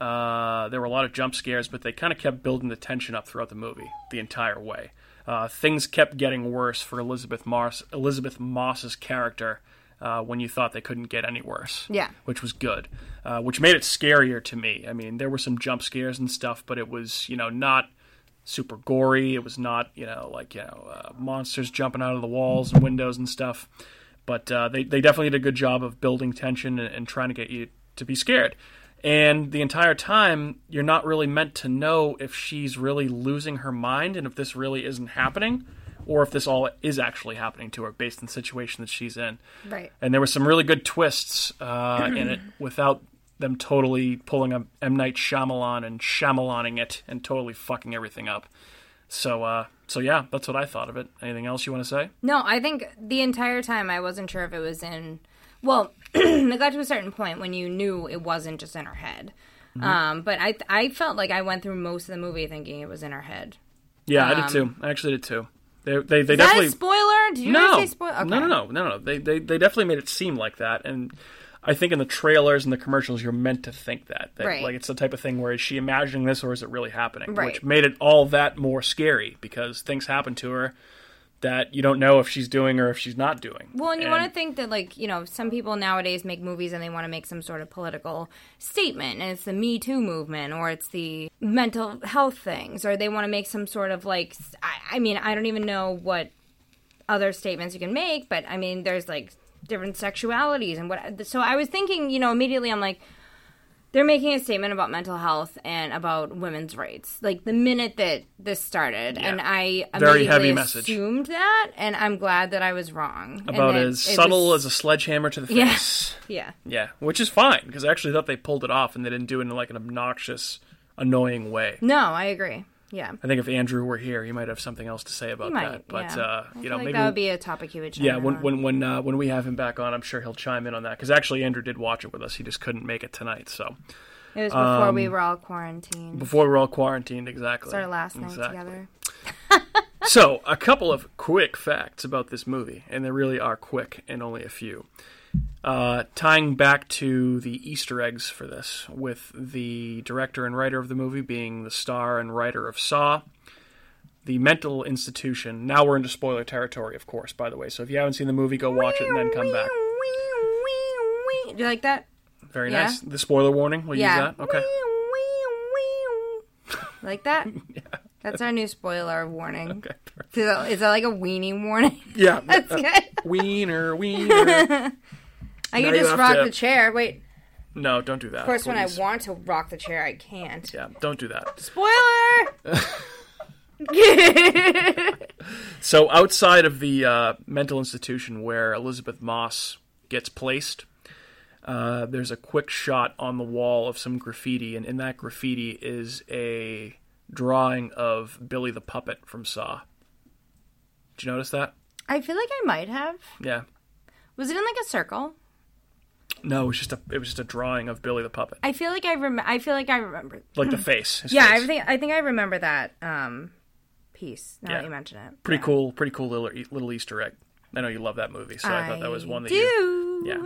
Uh, there were a lot of jump scares, but they kind of kept building the tension up throughout the movie the entire way. Uh, things kept getting worse for Elisabeth Moss. Elisabeth Moss's character uh, when you thought they couldn't get any worse. Yeah. which was good, uh, which made it scarier to me. I mean, there were some jump scares and stuff, but it was you know not super gory. It was not you know like you know uh, monsters jumping out of the walls and windows and stuff. But uh, they they definitely did a good job of building tension and, and trying to get you to be scared. And the entire time, you're not really meant to know if she's really losing her mind and if this really isn't happening, or if this all is actually happening to her based on the situation that she's in. Right. And there were some really good twists uh, in it without them totally pulling a M Night Shyamalan and Shyamalaning it and totally fucking everything up. So, uh, so yeah, that's what I thought of it. Anything else you want to say? No, I think the entire time I wasn't sure if it was in. Well, it got to a certain point when you knew it wasn't just in her head. Mm-hmm. Um, but I I felt like I went through most of the movie thinking it was in her head. Yeah, I did too. I actually did too. They, they, they Um, definitely. spoiler? Did you no, say spoiler? Okay. no, no, no, no, no. They, they, they definitely made it seem like that, and I think in the trailers and the commercials, you're meant to think that, that Right. like it's the type of thing where is she imagining this or is it really happening? Right. Which made it all that more scary because things happen to her that you don't know if she's doing or if she's not doing. Well, and you want to think that, like, you know, some people nowadays make movies and they want to make some sort of political statement, and it's the Me Too movement, or it's the mental health things, or they want to make some sort of, like, I, I mean, I don't even know what other statements you can make, but I mean, there's like different sexualities and what. So I was thinking, you know, immediately I'm like, they're making a statement about mental health and about women's rights. Like the minute that this started, Yeah. and I Very heavy message. assumed that, and I'm glad that I was wrong. About as subtle was- as a sledgehammer to the Yeah. face. yeah. Yeah, which is fine because I actually thought they pulled it off and they didn't do it in like an obnoxious, annoying way. No, I agree. Yeah, I think if Andrew were here, he might have something else to say about might. that. But yeah. uh, you know, like maybe that would be a topic you would. chime yeah, in when on. when when uh, when we have him back on, I'm sure he'll chime in on that because actually Andrew did watch it with us. He just couldn't make it tonight. So it was before we um, were all quarantined. before we were all quarantined, exactly. It's our last night Exactly. together. So, a couple of quick facts about this movie, and they really are quick and only a few. Uh, tying back to the Easter eggs for this, with the director and writer of the movie being the star and writer of Saw, the mental institution. Now we're into spoiler territory, of course, by the way. So if you haven't seen the movie, go watch it and then come back. Do you like that? Very Yeah. nice. The spoiler warning, we'll yeah. use that. Okay. Like that? yeah. That's our new spoiler warning. Okay. Is that, is that like a weenie warning? Yeah. That's uh, good. wiener, wiener. I can you just rock to- the chair. Wait, No, don't do that. of course, when I want to rock the chair, I can't. Yeah, don't do that. Spoiler! So outside of the uh, mental institution where Elisabeth Moss gets placed, uh, there's a quick shot on the wall of some graffiti, and in that graffiti is a drawing of Billy the puppet from Saw. Did you notice that? I feel like I might have. Yeah. Was it in like a circle? No, it was just a it was just a drawing of Billy the puppet, I feel like I rem- I feel like I remember. like the face. Yeah, face. I think I think I remember that um piece. Now Yeah. that you mention it, Pretty Yeah. cool, pretty cool little little Easter egg. I know you love that movie, so I, thought that was one that do. you. Yeah.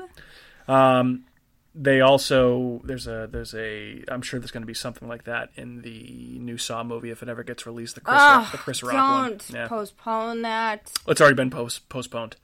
Um, they also there's a there's a I'm sure there's going to be something like that in the new Saw movie if it ever gets released. The Chris Rock, the Chris Rock one. don't Yeah, postpone that. it's already been post postponed.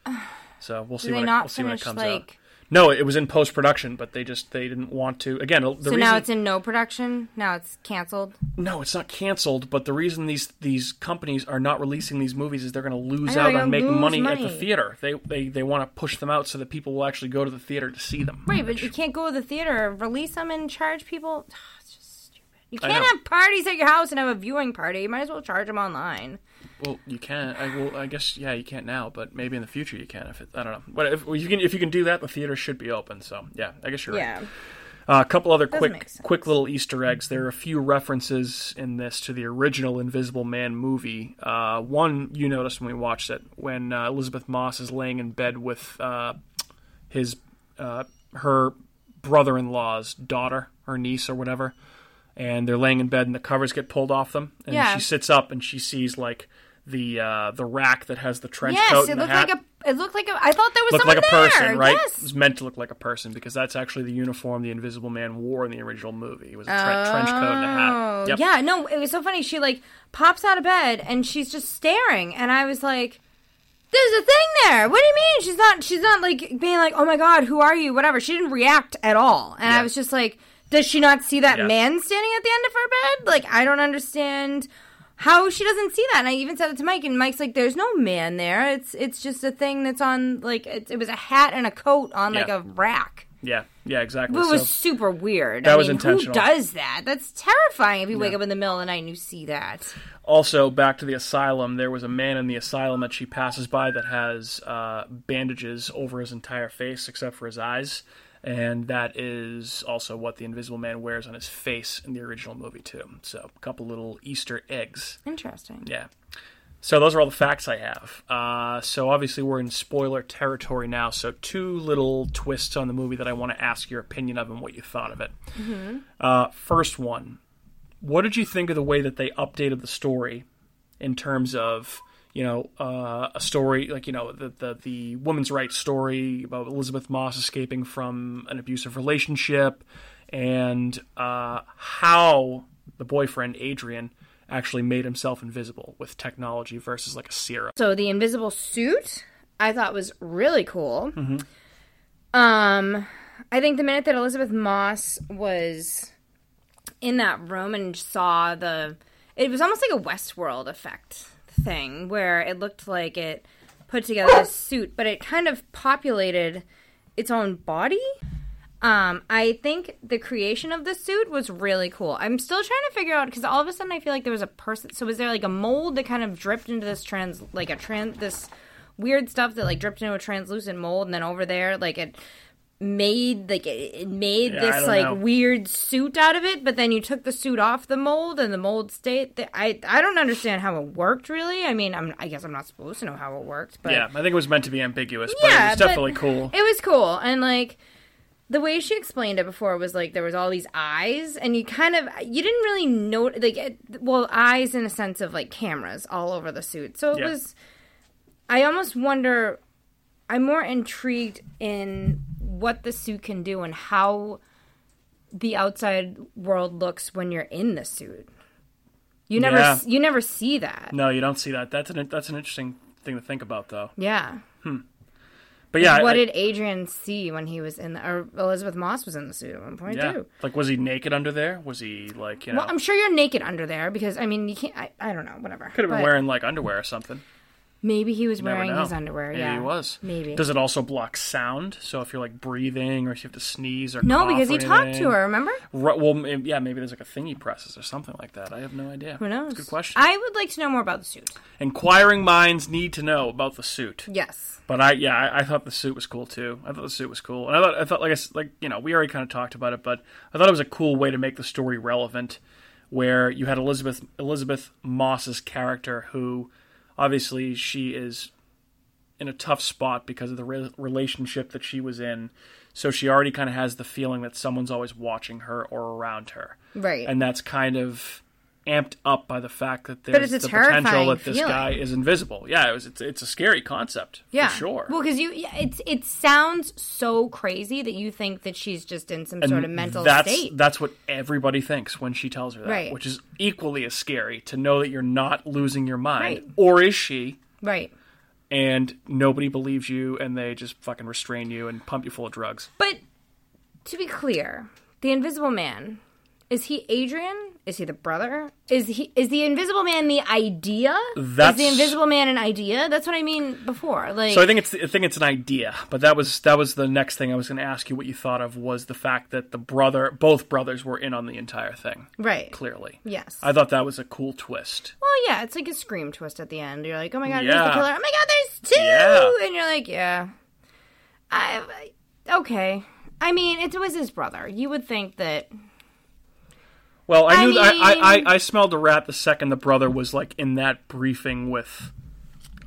So we'll see when it, we'll see when it comes like? out. No, it was in post production, but they just they didn't want to. Again, the so reason now it's in no production. Now it's canceled. no, it's not canceled. But the reason these these companies are not releasing these movies is they're going to lose out on making lose money, at the theater. They they they want to push them out so that people will actually go to the theater to see them. Right, but you can't go to the theater, release them, and charge people. It's just stupid. You can't have parties at your house and have a viewing party. You might as well charge them online. Well, you can. I well, I guess yeah, you can't now, but maybe in the future you can. If it, I don't know, but if you can, if you can do that, the theater should be open. So yeah, I guess you're right. Yeah. Uh, a couple other Doesn't quick, quick little Easter eggs. There are a few references in this to the original Invisible Man movie. Uh, one you noticed when we watched it, when uh, Elisabeth Moss is laying in bed with uh, his uh, her brother-in-law's daughter or niece or whatever, and they're laying in bed and the covers get pulled off them, and Yeah. she sits up and she sees like the uh, the rack that has the trench Yes, coat it and the looked like a. It looked like a. I thought there was looked like someone a person, there. right? It was meant to look like a person because that's actually the uniform the Invisible Man wore in the original movie. It was a tre- trench coat and a Oh, hat. Yep. yeah. No, it was so funny. She like pops out of bed and she's just staring, and I was like. There's a thing there. What do you mean? She's not. She's not like being like, "Oh my god, who are you?" Whatever. She didn't react at all, and Yeah. I was just like, "Does she not see that Yeah. man standing at the end of her bed?" Like, I don't understand how she doesn't see that. And I even said it to Mike, and Mike's like, "There's no man there. It's it's just a thing that's on like it, it was a hat and a coat on like Yeah. a rack." Yeah, yeah, exactly. It was So, super weird. That I was mean, intentional. Who does that? That's terrifying. If you wake up in the middle of the night and you see that. also, back to the asylum, there was a man in the asylum that she passes by that has uh, bandages over his entire face except for his eyes. And that is also what the Invisible Man wears on his face in the original movie, too. So, a couple little Easter eggs. Interesting. Yeah. So those are all the facts I have. Uh, so obviously we're in spoiler territory now. So two little twists on the movie that I want to ask your opinion of and what you thought of it. Uh, first one, what did you think of the way that they updated the story in terms of you know uh, a story like you know the, the the woman's rights story about Elisabeth Moss escaping from an abusive relationship and uh, how the boyfriend Adrian actually made himself invisible with technology versus like a serum. So the invisible suit I thought was really cool. Um, I think the minute that Elisabeth Moss was in that room and saw the, it was almost like a Westworld effect thing where it looked like it put together a suit, but it kind of populated its own body. Um, I think the creation of the suit was really cool. I'm still trying to figure out because all of a sudden I feel like there was a person. So was there like a mold that kind of dripped into this trans, like a trans, this weird stuff that like dripped into a translucent mold, and then over there, like it made like it made Yeah, this like know. weird suit out of it. But then you took the suit off the mold, and the mold stayed. th- I I don't understand how it worked really. I mean, I'm I guess I'm not supposed to know how it worked, but yeah, I think it was meant to be ambiguous, but it Yeah, was definitely cool. it was cool and like the way she explained it before was like there was all these eyes and you kind of you didn't really know like it, well eyes in a sense of like cameras all over the suit so it Yeah. was i almost wonder i'm more intrigued in what the suit can do and how the outside world looks when you're in the suit you never Yeah. you never see that No, you don't see that. That's an that's an interesting thing to think about, though. yeah hmm. But yeah, what I- did Adrian see when he was in the, or Elisabeth Moss was in the suit at one point yeah, too? like was he naked under there? Was he like you know? Well, I'm sure you're naked under there because I mean you can't. I, I don't know. Whatever. could have been But wearing like underwear or something. Maybe he was wearing his underwear. Maybe yeah, he was. Maybe. Does it also block sound? So if you're like breathing or if you have to sneeze or no, because he talked to her. Remember? Right, well, yeah, maybe there's like a thing he presses or something like that. I have no idea. Who knows? Good question. I would like to know more about the suit. Inquiring minds need to know about the suit. Yes. But I, yeah, I, I thought the suit was cool too. I thought the suit was cool, and I thought, I thought, like, I, like you know, we already kind of talked about it, but I thought it was a cool way to make the story relevant, where you had Elisabeth Elisabeth Moss's character, who obviously she is in a tough spot because of the re- relationship that she was in, so she already kind of has the feeling that someone's always watching her or around her, Right. and that's kind of amped up by the fact that there's the potential that this feeling. guy is invisible. Yeah, it was, it's it's a scary concept yeah. for sure. Well, because you, it's it sounds so crazy that you think that she's just in some sort of mental that's state. that's what everybody thinks when she tells her that, Right. which is equally as scary to know that you're not losing your mind, Right. or is she? right. And nobody believes you, and they just fucking restrain you and pump you full of drugs. But to be clear, the Invisible Man is he Adrian? Is he the brother? Is he is the Invisible Man the idea? That's- is the Invisible Man an idea? That's what I mean before. Like, So I think it's I think it's an idea, but that was that was the next thing I was going to ask you what you thought of was the fact that the brother, both brothers, were in on the entire thing. right? Clearly, Yes. I thought that was a cool twist. well, yeah, it's like a scream twist at the end. You're like, oh my god, there's the killer. Oh my god, there's two, Yeah. and you're like, yeah, I okay. I mean, it was his brother. You would think that. Well, I I knew I, I, I I smelled a rat the second the brother was like in that briefing with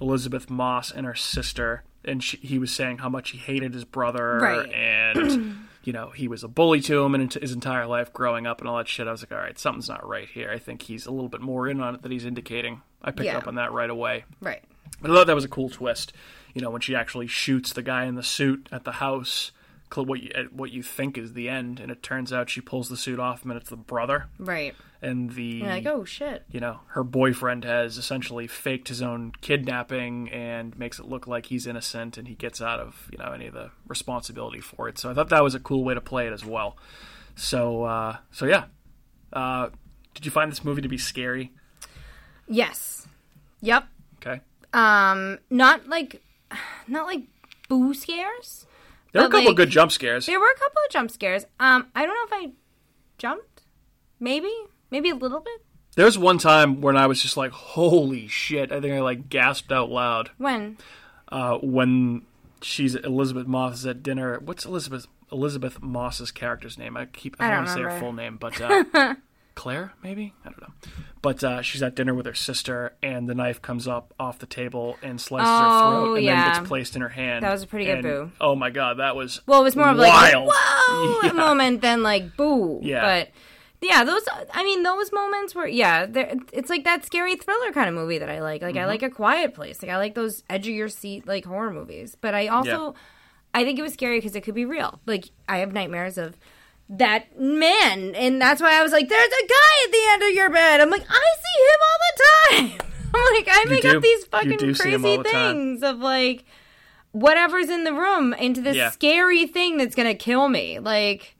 Elisabeth Moss and her sister, and she, he was saying how much he hated his brother, Right. and you know he was a bully to him and his entire life growing up and all that shit. I was like, all right, something's not right here. I think he's a little bit more in on it than he's indicating. I picked Yeah. up on that right away. Right. But I thought that was a cool twist. You know, when she actually shoots the guy in the suit at the house, what you at what you think is the end, and it turns out she pulls the suit off, and it's the brother, Right. and the You're like, oh shit. you know her boyfriend has essentially faked his own kidnapping and makes it look like he's innocent, and he gets out of you know any of the responsibility for it. So I thought that was a cool way to play it as well. So uh, so yeah, uh, did you find this movie to be scary? Yes. Yep. Okay. Um, not like, not like boo scares. There were a couple like, good jump scares. There were a couple of jump scares. Um, I don't know if I jumped. Maybe, maybe a little bit. There was one time when I was just like, "Holy shit!" I think I like gasped out loud When? uh, when she's Elisabeth Moss is at dinner. What's Elisabeth Elisabeth Moss's character's name? I keep I, I don't don't want to say her full name, but uh, Claire maybe I don't know. But uh, she's at dinner with her sister, and the knife comes up off the table and slices her Oh, throat, and then gets placed in her hand. That was a pretty good And, boo. Oh my god, that was Well, it was more of like a wild. whoa Yeah. moment than like boo. Yeah. But yeah, those. I mean, those moments where yeah, it's like that scary thriller kind of movie that I like. Like Mm-hmm. I like a quiet place. Like I like those edge of your seat like horror movies. But I also, I think it was scary because it could be real. Like I have nightmares of that man, and that's why I was like, "There's a guy at the end of your bed." I'm like, I see him all the time. I'm like, I make do. up these fucking do see him all crazy things of like whatever's in the room into this Yeah. scary thing that's gonna kill me. Like,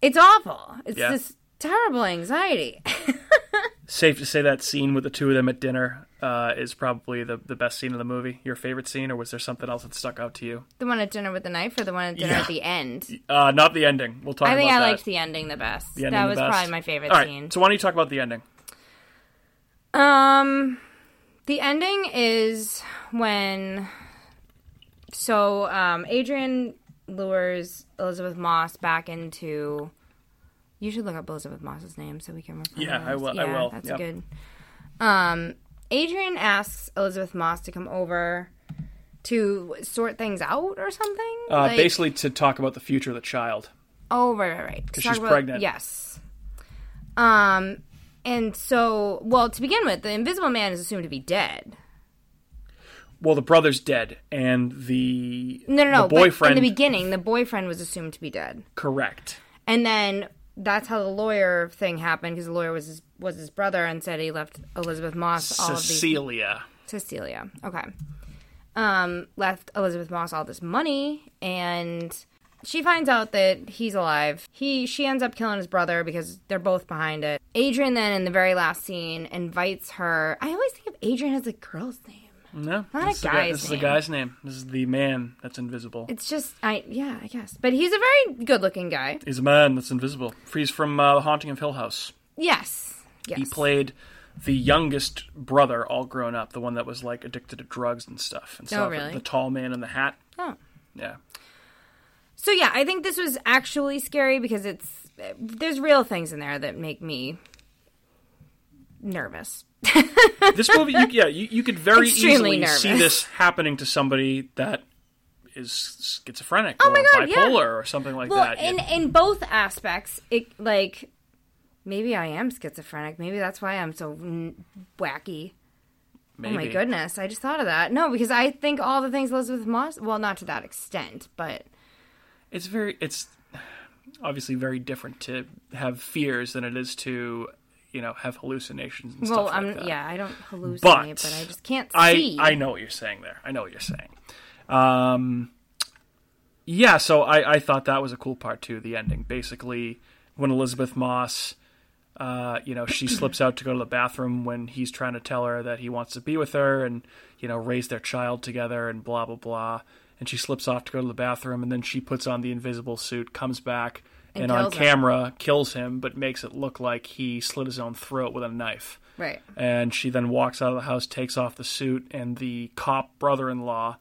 it's awful. It's Yeah. this terrible anxiety. Safe to say that scene with the two of them at dinner uh, is probably the, the best scene of the movie. Your favorite scene, or was there something else that stuck out to you? the one at dinner with the knife, or the one at dinner Yeah. at the end. Uh, not the ending. We'll talk about that. I think I that. liked the ending the best. The ending that was best. probably my favorite All right, scene. so why don't you talk about the ending? Um, the ending is when. So, um, Adrian lures Elisabeth Moss back into. You should look up Elisabeth Moss's name so we can refer. Yeah, to I this. will- I Yeah, will, That's yep. good. Um, Adrian asks Elisabeth Moss to come over to sort things out or something. Uh, Like- basically, to talk about the future of the child. Oh, right, right, right. Because she's pregnant. Yes. Um, and so, well, to begin with, the Invisible Man is assumed to be dead. Well, the brother's dead, and the No, no, no. the but boyfriend. in the beginning, the boyfriend was assumed to be dead, correct. and then that's how the lawyer thing happened because the lawyer was his, was his brother and said he left Elisabeth Moss all of these Cecilia. Cecilia. Okay. Um, left Elisabeth Moss all this money, and she finds out that he's alive. He she ends up killing his brother because they're both behind it. Adrian then in the very last scene invites her. I always think of Adrian as a girl's name. No, Not a this is the guy- guy's This is the name. guy's name. This is the man that's invisible. It's just I yeah I guess, but he's a very good looking guy. He's a man that's invisible. He's from uh, The Haunting of Hill House. Yes. Yes. He played the youngest brother, all grown up, the one that was like addicted to drugs and stuff. And so Oh, really? the, the tall man in the hat. Oh. Yeah. So yeah, I think this was actually scary because it's there's real things in there that make me nervous. This movie, you, yeah, you, you could very Extremely easily see this happening to somebody that is schizophrenic Oh or God, yeah. bipolar or something like Well, that. in in both aspects, it like maybe I am schizophrenic. Maybe that's why I'm so n- wacky. Maybe. Oh my goodness, I just thought of that. No, because I think all the things Elisabeth Moss. Well, not to that extent, but It's very, it's obviously very different to have fears than it is to, you know, have hallucinations and well, stuff I'm like that. yeah, I don't hallucinate, But but, I just can't I see. I know what you're saying there. I know what you're saying. Um, yeah, so I I thought that was a cool part too. The ending, basically, when Elisabeth Moss, uh, you know, she slips out to go to the bathroom when he's trying to tell her that he wants to be with her and you know raise their child together and blah blah blah. And she slips off to go to the bathroom, and then she puts on the invisible suit, comes back, and, And on kills him. camera kills him, but makes it look like he slit his own throat with a knife Right. and she then walks out of the house, takes off the suit, and the cop brother-in-law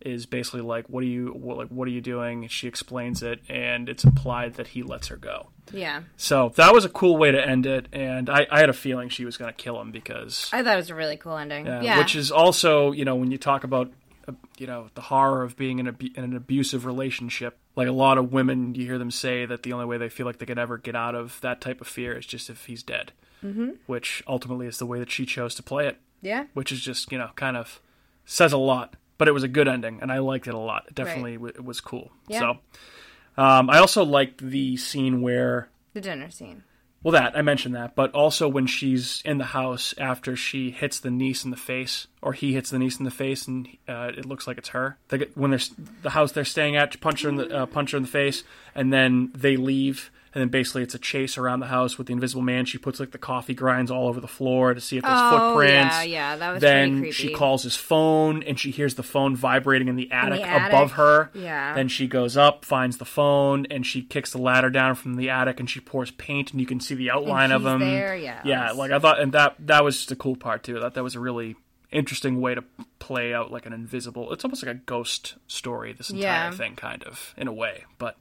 is basically like, "What are you what, like? What are you doing?" She explains it, and it's implied that he lets her go. Yeah, So that was a cool way to end it, and I, I had a feeling she was going to kill him because, I thought it was a really cool ending. uh, yeah, which is also you know when you talk about you know the horror of being in, a, in an abusive relationship. Like a lot of women, you hear them say that the only way they feel like they can ever get out of that type of fear is just if he's dead. Mm-hmm. Which ultimately is the way that she chose to play it yeah. which is just you know kind of says a lot. But it was a good ending, and I liked it a lot. It definitely w- it was cool. Yeah. So, um, I also liked the scene where, The dinner scene. Well, that I mentioned that, but also when she's in the house after she hits the niece in the face, or he hits the niece in the face, and uh, it looks like it's her. They get, when they're the house they're staying at, punch her in the uh, punch her in the face, and then they leave. And then basically it's a chase around the house with the invisible man. She puts like the coffee grinds all over the floor to see if there's Oh, footprints. yeah, yeah, that was then pretty she calls his phone and she hears the phone vibrating in the attic, attic, above her. yeah. Then she goes up, finds the phone, and she kicks the ladder down from the attic and she pours paint and you can see the outline of him. there, yeah, Yeah, like I thought and that that was just a cool part too. I thought that was a really interesting way to play out like an invisible it's almost like a ghost story, this entire Yeah. thing kind of, in a way, but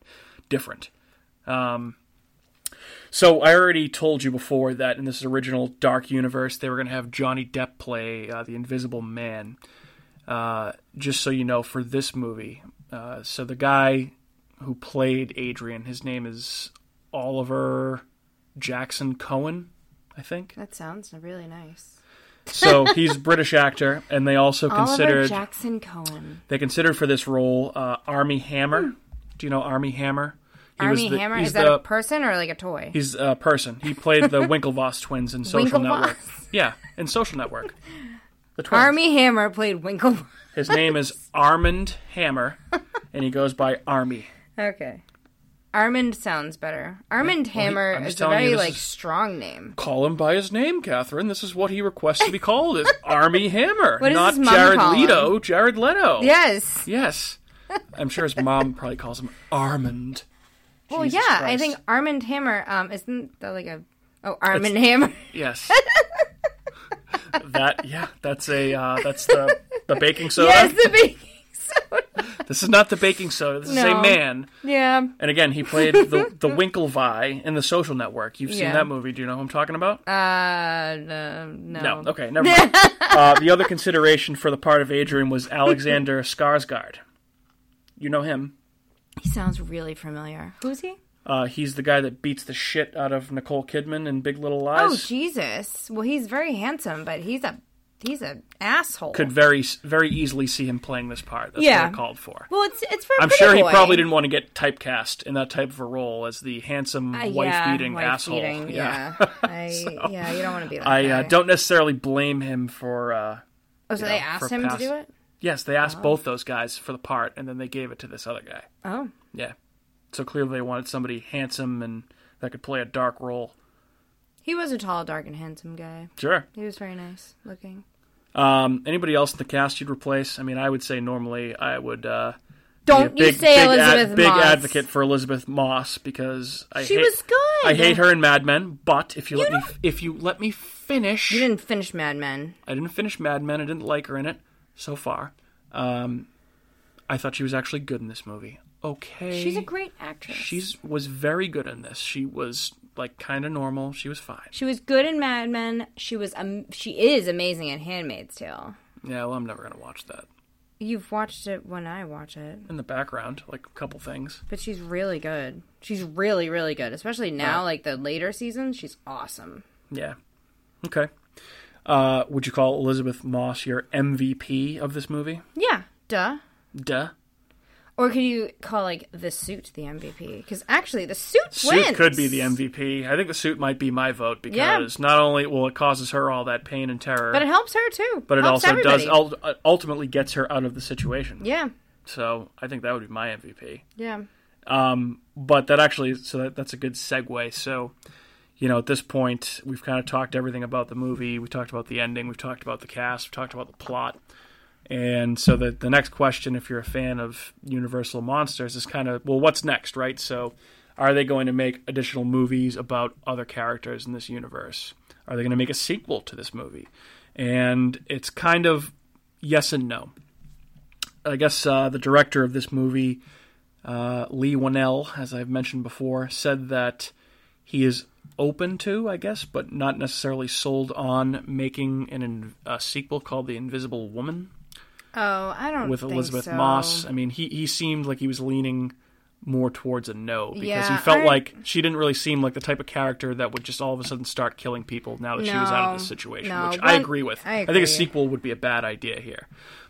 different. Um so I already told you before that in this original Dark Universe, they were going to have Johnny Depp play uh, the Invisible Man. Uh, just so you know, for this movie, uh, so the guy who played Adrian, his name is Oliver Jackson Cohen, I think. That sounds really nice. So he's a British actor, and they also Oliver considered Jackson Cohen. they considered for this role uh, Armie Hammer. Do you know Armie Hammer? He Armie the- Hammer is that the- a person or like a toy? He's a person. He played the Winklevoss twins in Social Network. Yeah, in Social Network. The twins. Armie Hammer played Winkle. His name is Armand Hammer, and he goes by Armie. okay. Armand sounds better. Armand Hammer I'm is a very like is- strong name. Call him by his name, Catherine. This is what he requests to be called: is Armie Hammer, What not Jared? Leto. Jared Leto. Yes. Yes. I'm sure his mom probably calls him Armand. Well, Jesus yeah. I Christ. think Armand Hammer. Um, isn't that like a? Oh, Armand Hammer. Yes. that yeah, that's a uh, that's the the baking soda. yes, the baking soda. This is not the baking soda. This is No. a man. Yeah. And again, he played the the Winklevi in the Social Network. You've seen Yeah. that movie. Do you know who I'm talking about? Uh, no. No. no. Okay, never mind. uh, the other consideration for the part of Adrian was Alexander Skarsgård. You know him. He sounds really familiar. Who's he? Uh, he's the guy that beats the shit out of Nicole Kidman in Big Little Lies. Oh Jesus! Well, he's very handsome, but he's a he's an asshole. Could very very easily see him playing this part. That's Yeah. what it called for. well, it's it's for. a I'm sure he boy. probably didn't want to get typecast in that type of a role as the handsome Uh, wife beating wife asshole. beating, yeah, I, yeah, you don't want to be that. I guy. uh, don't necessarily blame him for. Uh, Oh, so they know, asked him past- to do it. Yes, they asked both those guys for the part, and then they gave it to this other guy. Oh, Yeah, so clearly they wanted somebody handsome and that could play a dark role. he was a tall, dark, and handsome guy. Sure. He was very nice looking. Um, anybody else in the cast you'd replace? I mean, I would say normally I would. Uh, Don't be a you say big Elisabeth ad- big advocate for Elisabeth Moss because I She hate, was good. I hate her in Mad Men, but if you, You let me if you let me finish, You didn't finish Mad Men. I didn't finish Mad Men. I didn't like her in it so far. Um, I thought she was actually good in this movie. Okay, She's a great actress. She's was very good in this. She was like kind of normal. She was fine. she was good in Mad Men. She was um, she is amazing in Handmaid's Tale. Yeah, well, I'm never gonna watch that. You've watched it when I watch it, In the background, like a couple things. but she's really good. She's really really good, especially now like the later seasons. She's awesome. Yeah. Okay. Uh, would you call Elisabeth Moss your MVP of this movie? Yeah, duh. Duh. Or could you call like the suit the MVP? Because actually, the suit, Suit wins. could be the MVP. I think the suit might be my vote Yeah. because not only will it causes her all that pain and terror, but it helps her too. but it Helps also everybody. does uh, ultimately gets her out of the situation. Yeah, So I think that would be my MVP. yeah. Um, but that actually, so that, that's a good segue. So, you know, at this point, we've kind of talked everything about the movie. We talked about the ending. We've talked about the cast. We've talked about the plot. And so the the next question, if you're a fan of Universal Monsters, is kind of well, what's next, right? So, are they going to make additional movies about other characters in this universe? Are they going to make a sequel to this movie? And it's kind of yes and no. I guess uh, the director of this movie, uh, Leigh Whannell, as I've mentioned before, said that he is open to, I guess, but not necessarily sold on making an in, a sequel called The Invisible Woman Oh, I don't with Elisabeth so. Moss. I mean, he he seemed like he was leaning more towards a no because he felt I- like she didn't really seem like the type of character that would just all of a sudden start killing people now that she was out of No, this situation, no, which I agree with. I think a sequel would be a bad idea here.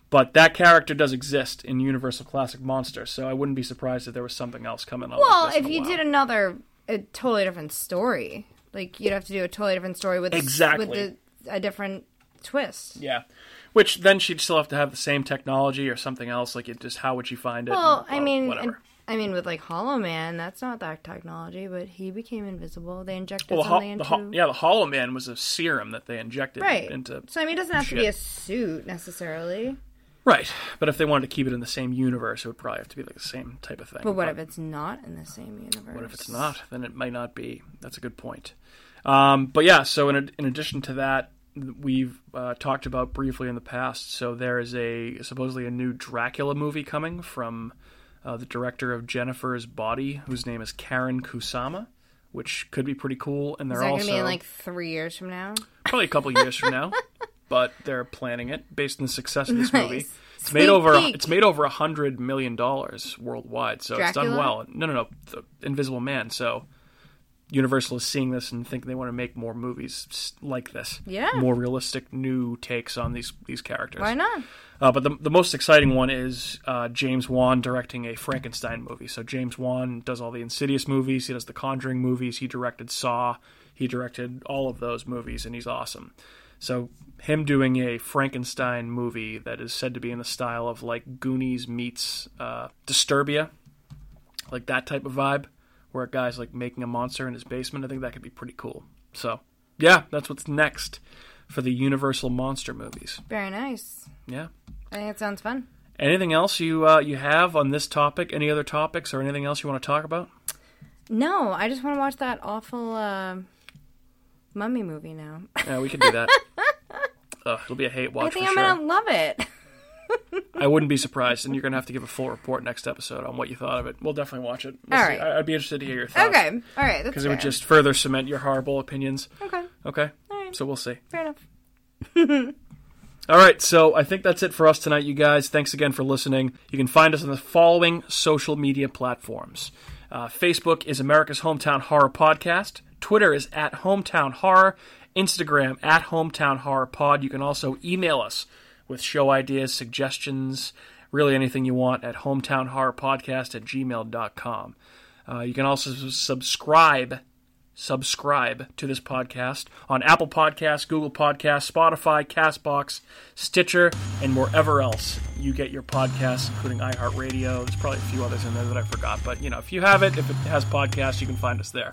But that character does exist in Universal Classic Monsters, so I wouldn't be surprised if there was something else coming up. Well, like if you did another, a totally different story, like you'd have to do a totally different story with Exactly. with the, a different twist. yeah, which then she'd still have to have the same technology or something else. Like, it just how would she find it? Well, and, I mean, whatever. I mean, with like Hollow Man, that's not that technology, but he became invisible. They injected Well, the, ho- something the ho- yeah, the Hollow Man was a serum that they injected Right. into So I mean, it doesn't have to be a suit necessarily. Right, but if they wanted to keep it in the same universe, it would probably have to be like the same type of thing. But what if it's not in the same universe? what if it's not? Then it might not be. That's a good point. Um, but yeah, so in, in addition to that, we've uh, talked about briefly in the past. So there is a supposedly a new Dracula movie coming from uh, the director of Jennifer's Body, whose name is Karyn Kusama, which could be pretty cool. And they're that also gonna be in like three years from now? probably a couple years from now. But they're planning it based on the success of this Nice. movie. It's made over it's made over a hundred million dollars worldwide, so it's done well. No, no, no, the Invisible Man. So Universal is seeing this and think they want to make more movies like this. Yeah. more realistic, new takes on these these characters. Why not? Uh, but the, the most exciting one is uh, James Wan directing a Frankenstein movie. So James Wan does all the Insidious movies. He does the Conjuring movies. He directed Saw. He directed all of those movies, and he's awesome. So him doing a Frankenstein movie that is said to be in the style of like Goonies meets uh, Disturbia, like that type of vibe, where a guy's like making a monster in his basement. I think that could be pretty cool. So yeah, that's what's next for the Universal monster movies. Very nice. Yeah. I think it sounds fun. Anything else you uh, you have on this topic? Any other topics or anything else you want to talk about? No, I just want to watch that awful uh, mummy movie now. Yeah, we can do that. Ugh, it'll be a hate watch I think I'm sure. gonna love it. I wouldn't be surprised, and you're gonna have to give a full report next episode on what you thought of it. We'll definitely watch it. We'll All right. I'd be interested to hear your thoughts. okay, all right, Because it would just further cement your horrible opinions. okay, Okay. All right. So we'll see. fair enough. All right, so I think that's it for us tonight, you guys. Thanks again for listening. You can find us on the following social media platforms uh, Facebook is America's Hometown Horror Podcast, Twitter is at Hometown Horror, Instagram at Hometown Horror Pod. You can also email us with show ideas, suggestions, really anything you want at hometownhorrorpodcast at gmail.com. Uh, you can also subscribe subscribe to this podcast on Apple Podcasts, Google Podcasts, Spotify, Castbox, Stitcher, and wherever else you get your podcasts, including iHeartRadio. There's probably a few others in there that I forgot, but you know, if you have it, if it has podcasts, you can find us there.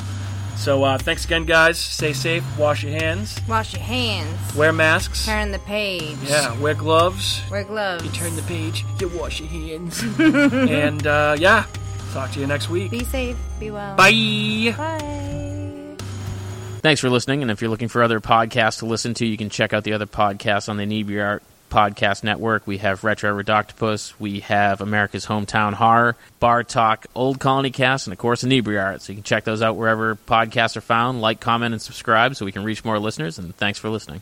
So uh, thanks again, guys. Stay safe. Wash your hands. Wash your hands. Wear masks. Turn the page. Yeah. Wear gloves. Wear gloves. You turn the page. You wash your hands. and uh, yeah, talk to you next week. Be safe. Be well. Bye. Bye. Thanks for listening. And if you're looking for other podcasts to listen to, you can check out the other podcasts on the Inebriart Podcast Network. We have Retro Redoctopus, we have America's Hometown Horror, Bar Talk, Old Colony Cast, and of course Inebriart. So you can check those out wherever podcasts are found. Like, comment, and subscribe so we can reach more listeners. And thanks for listening.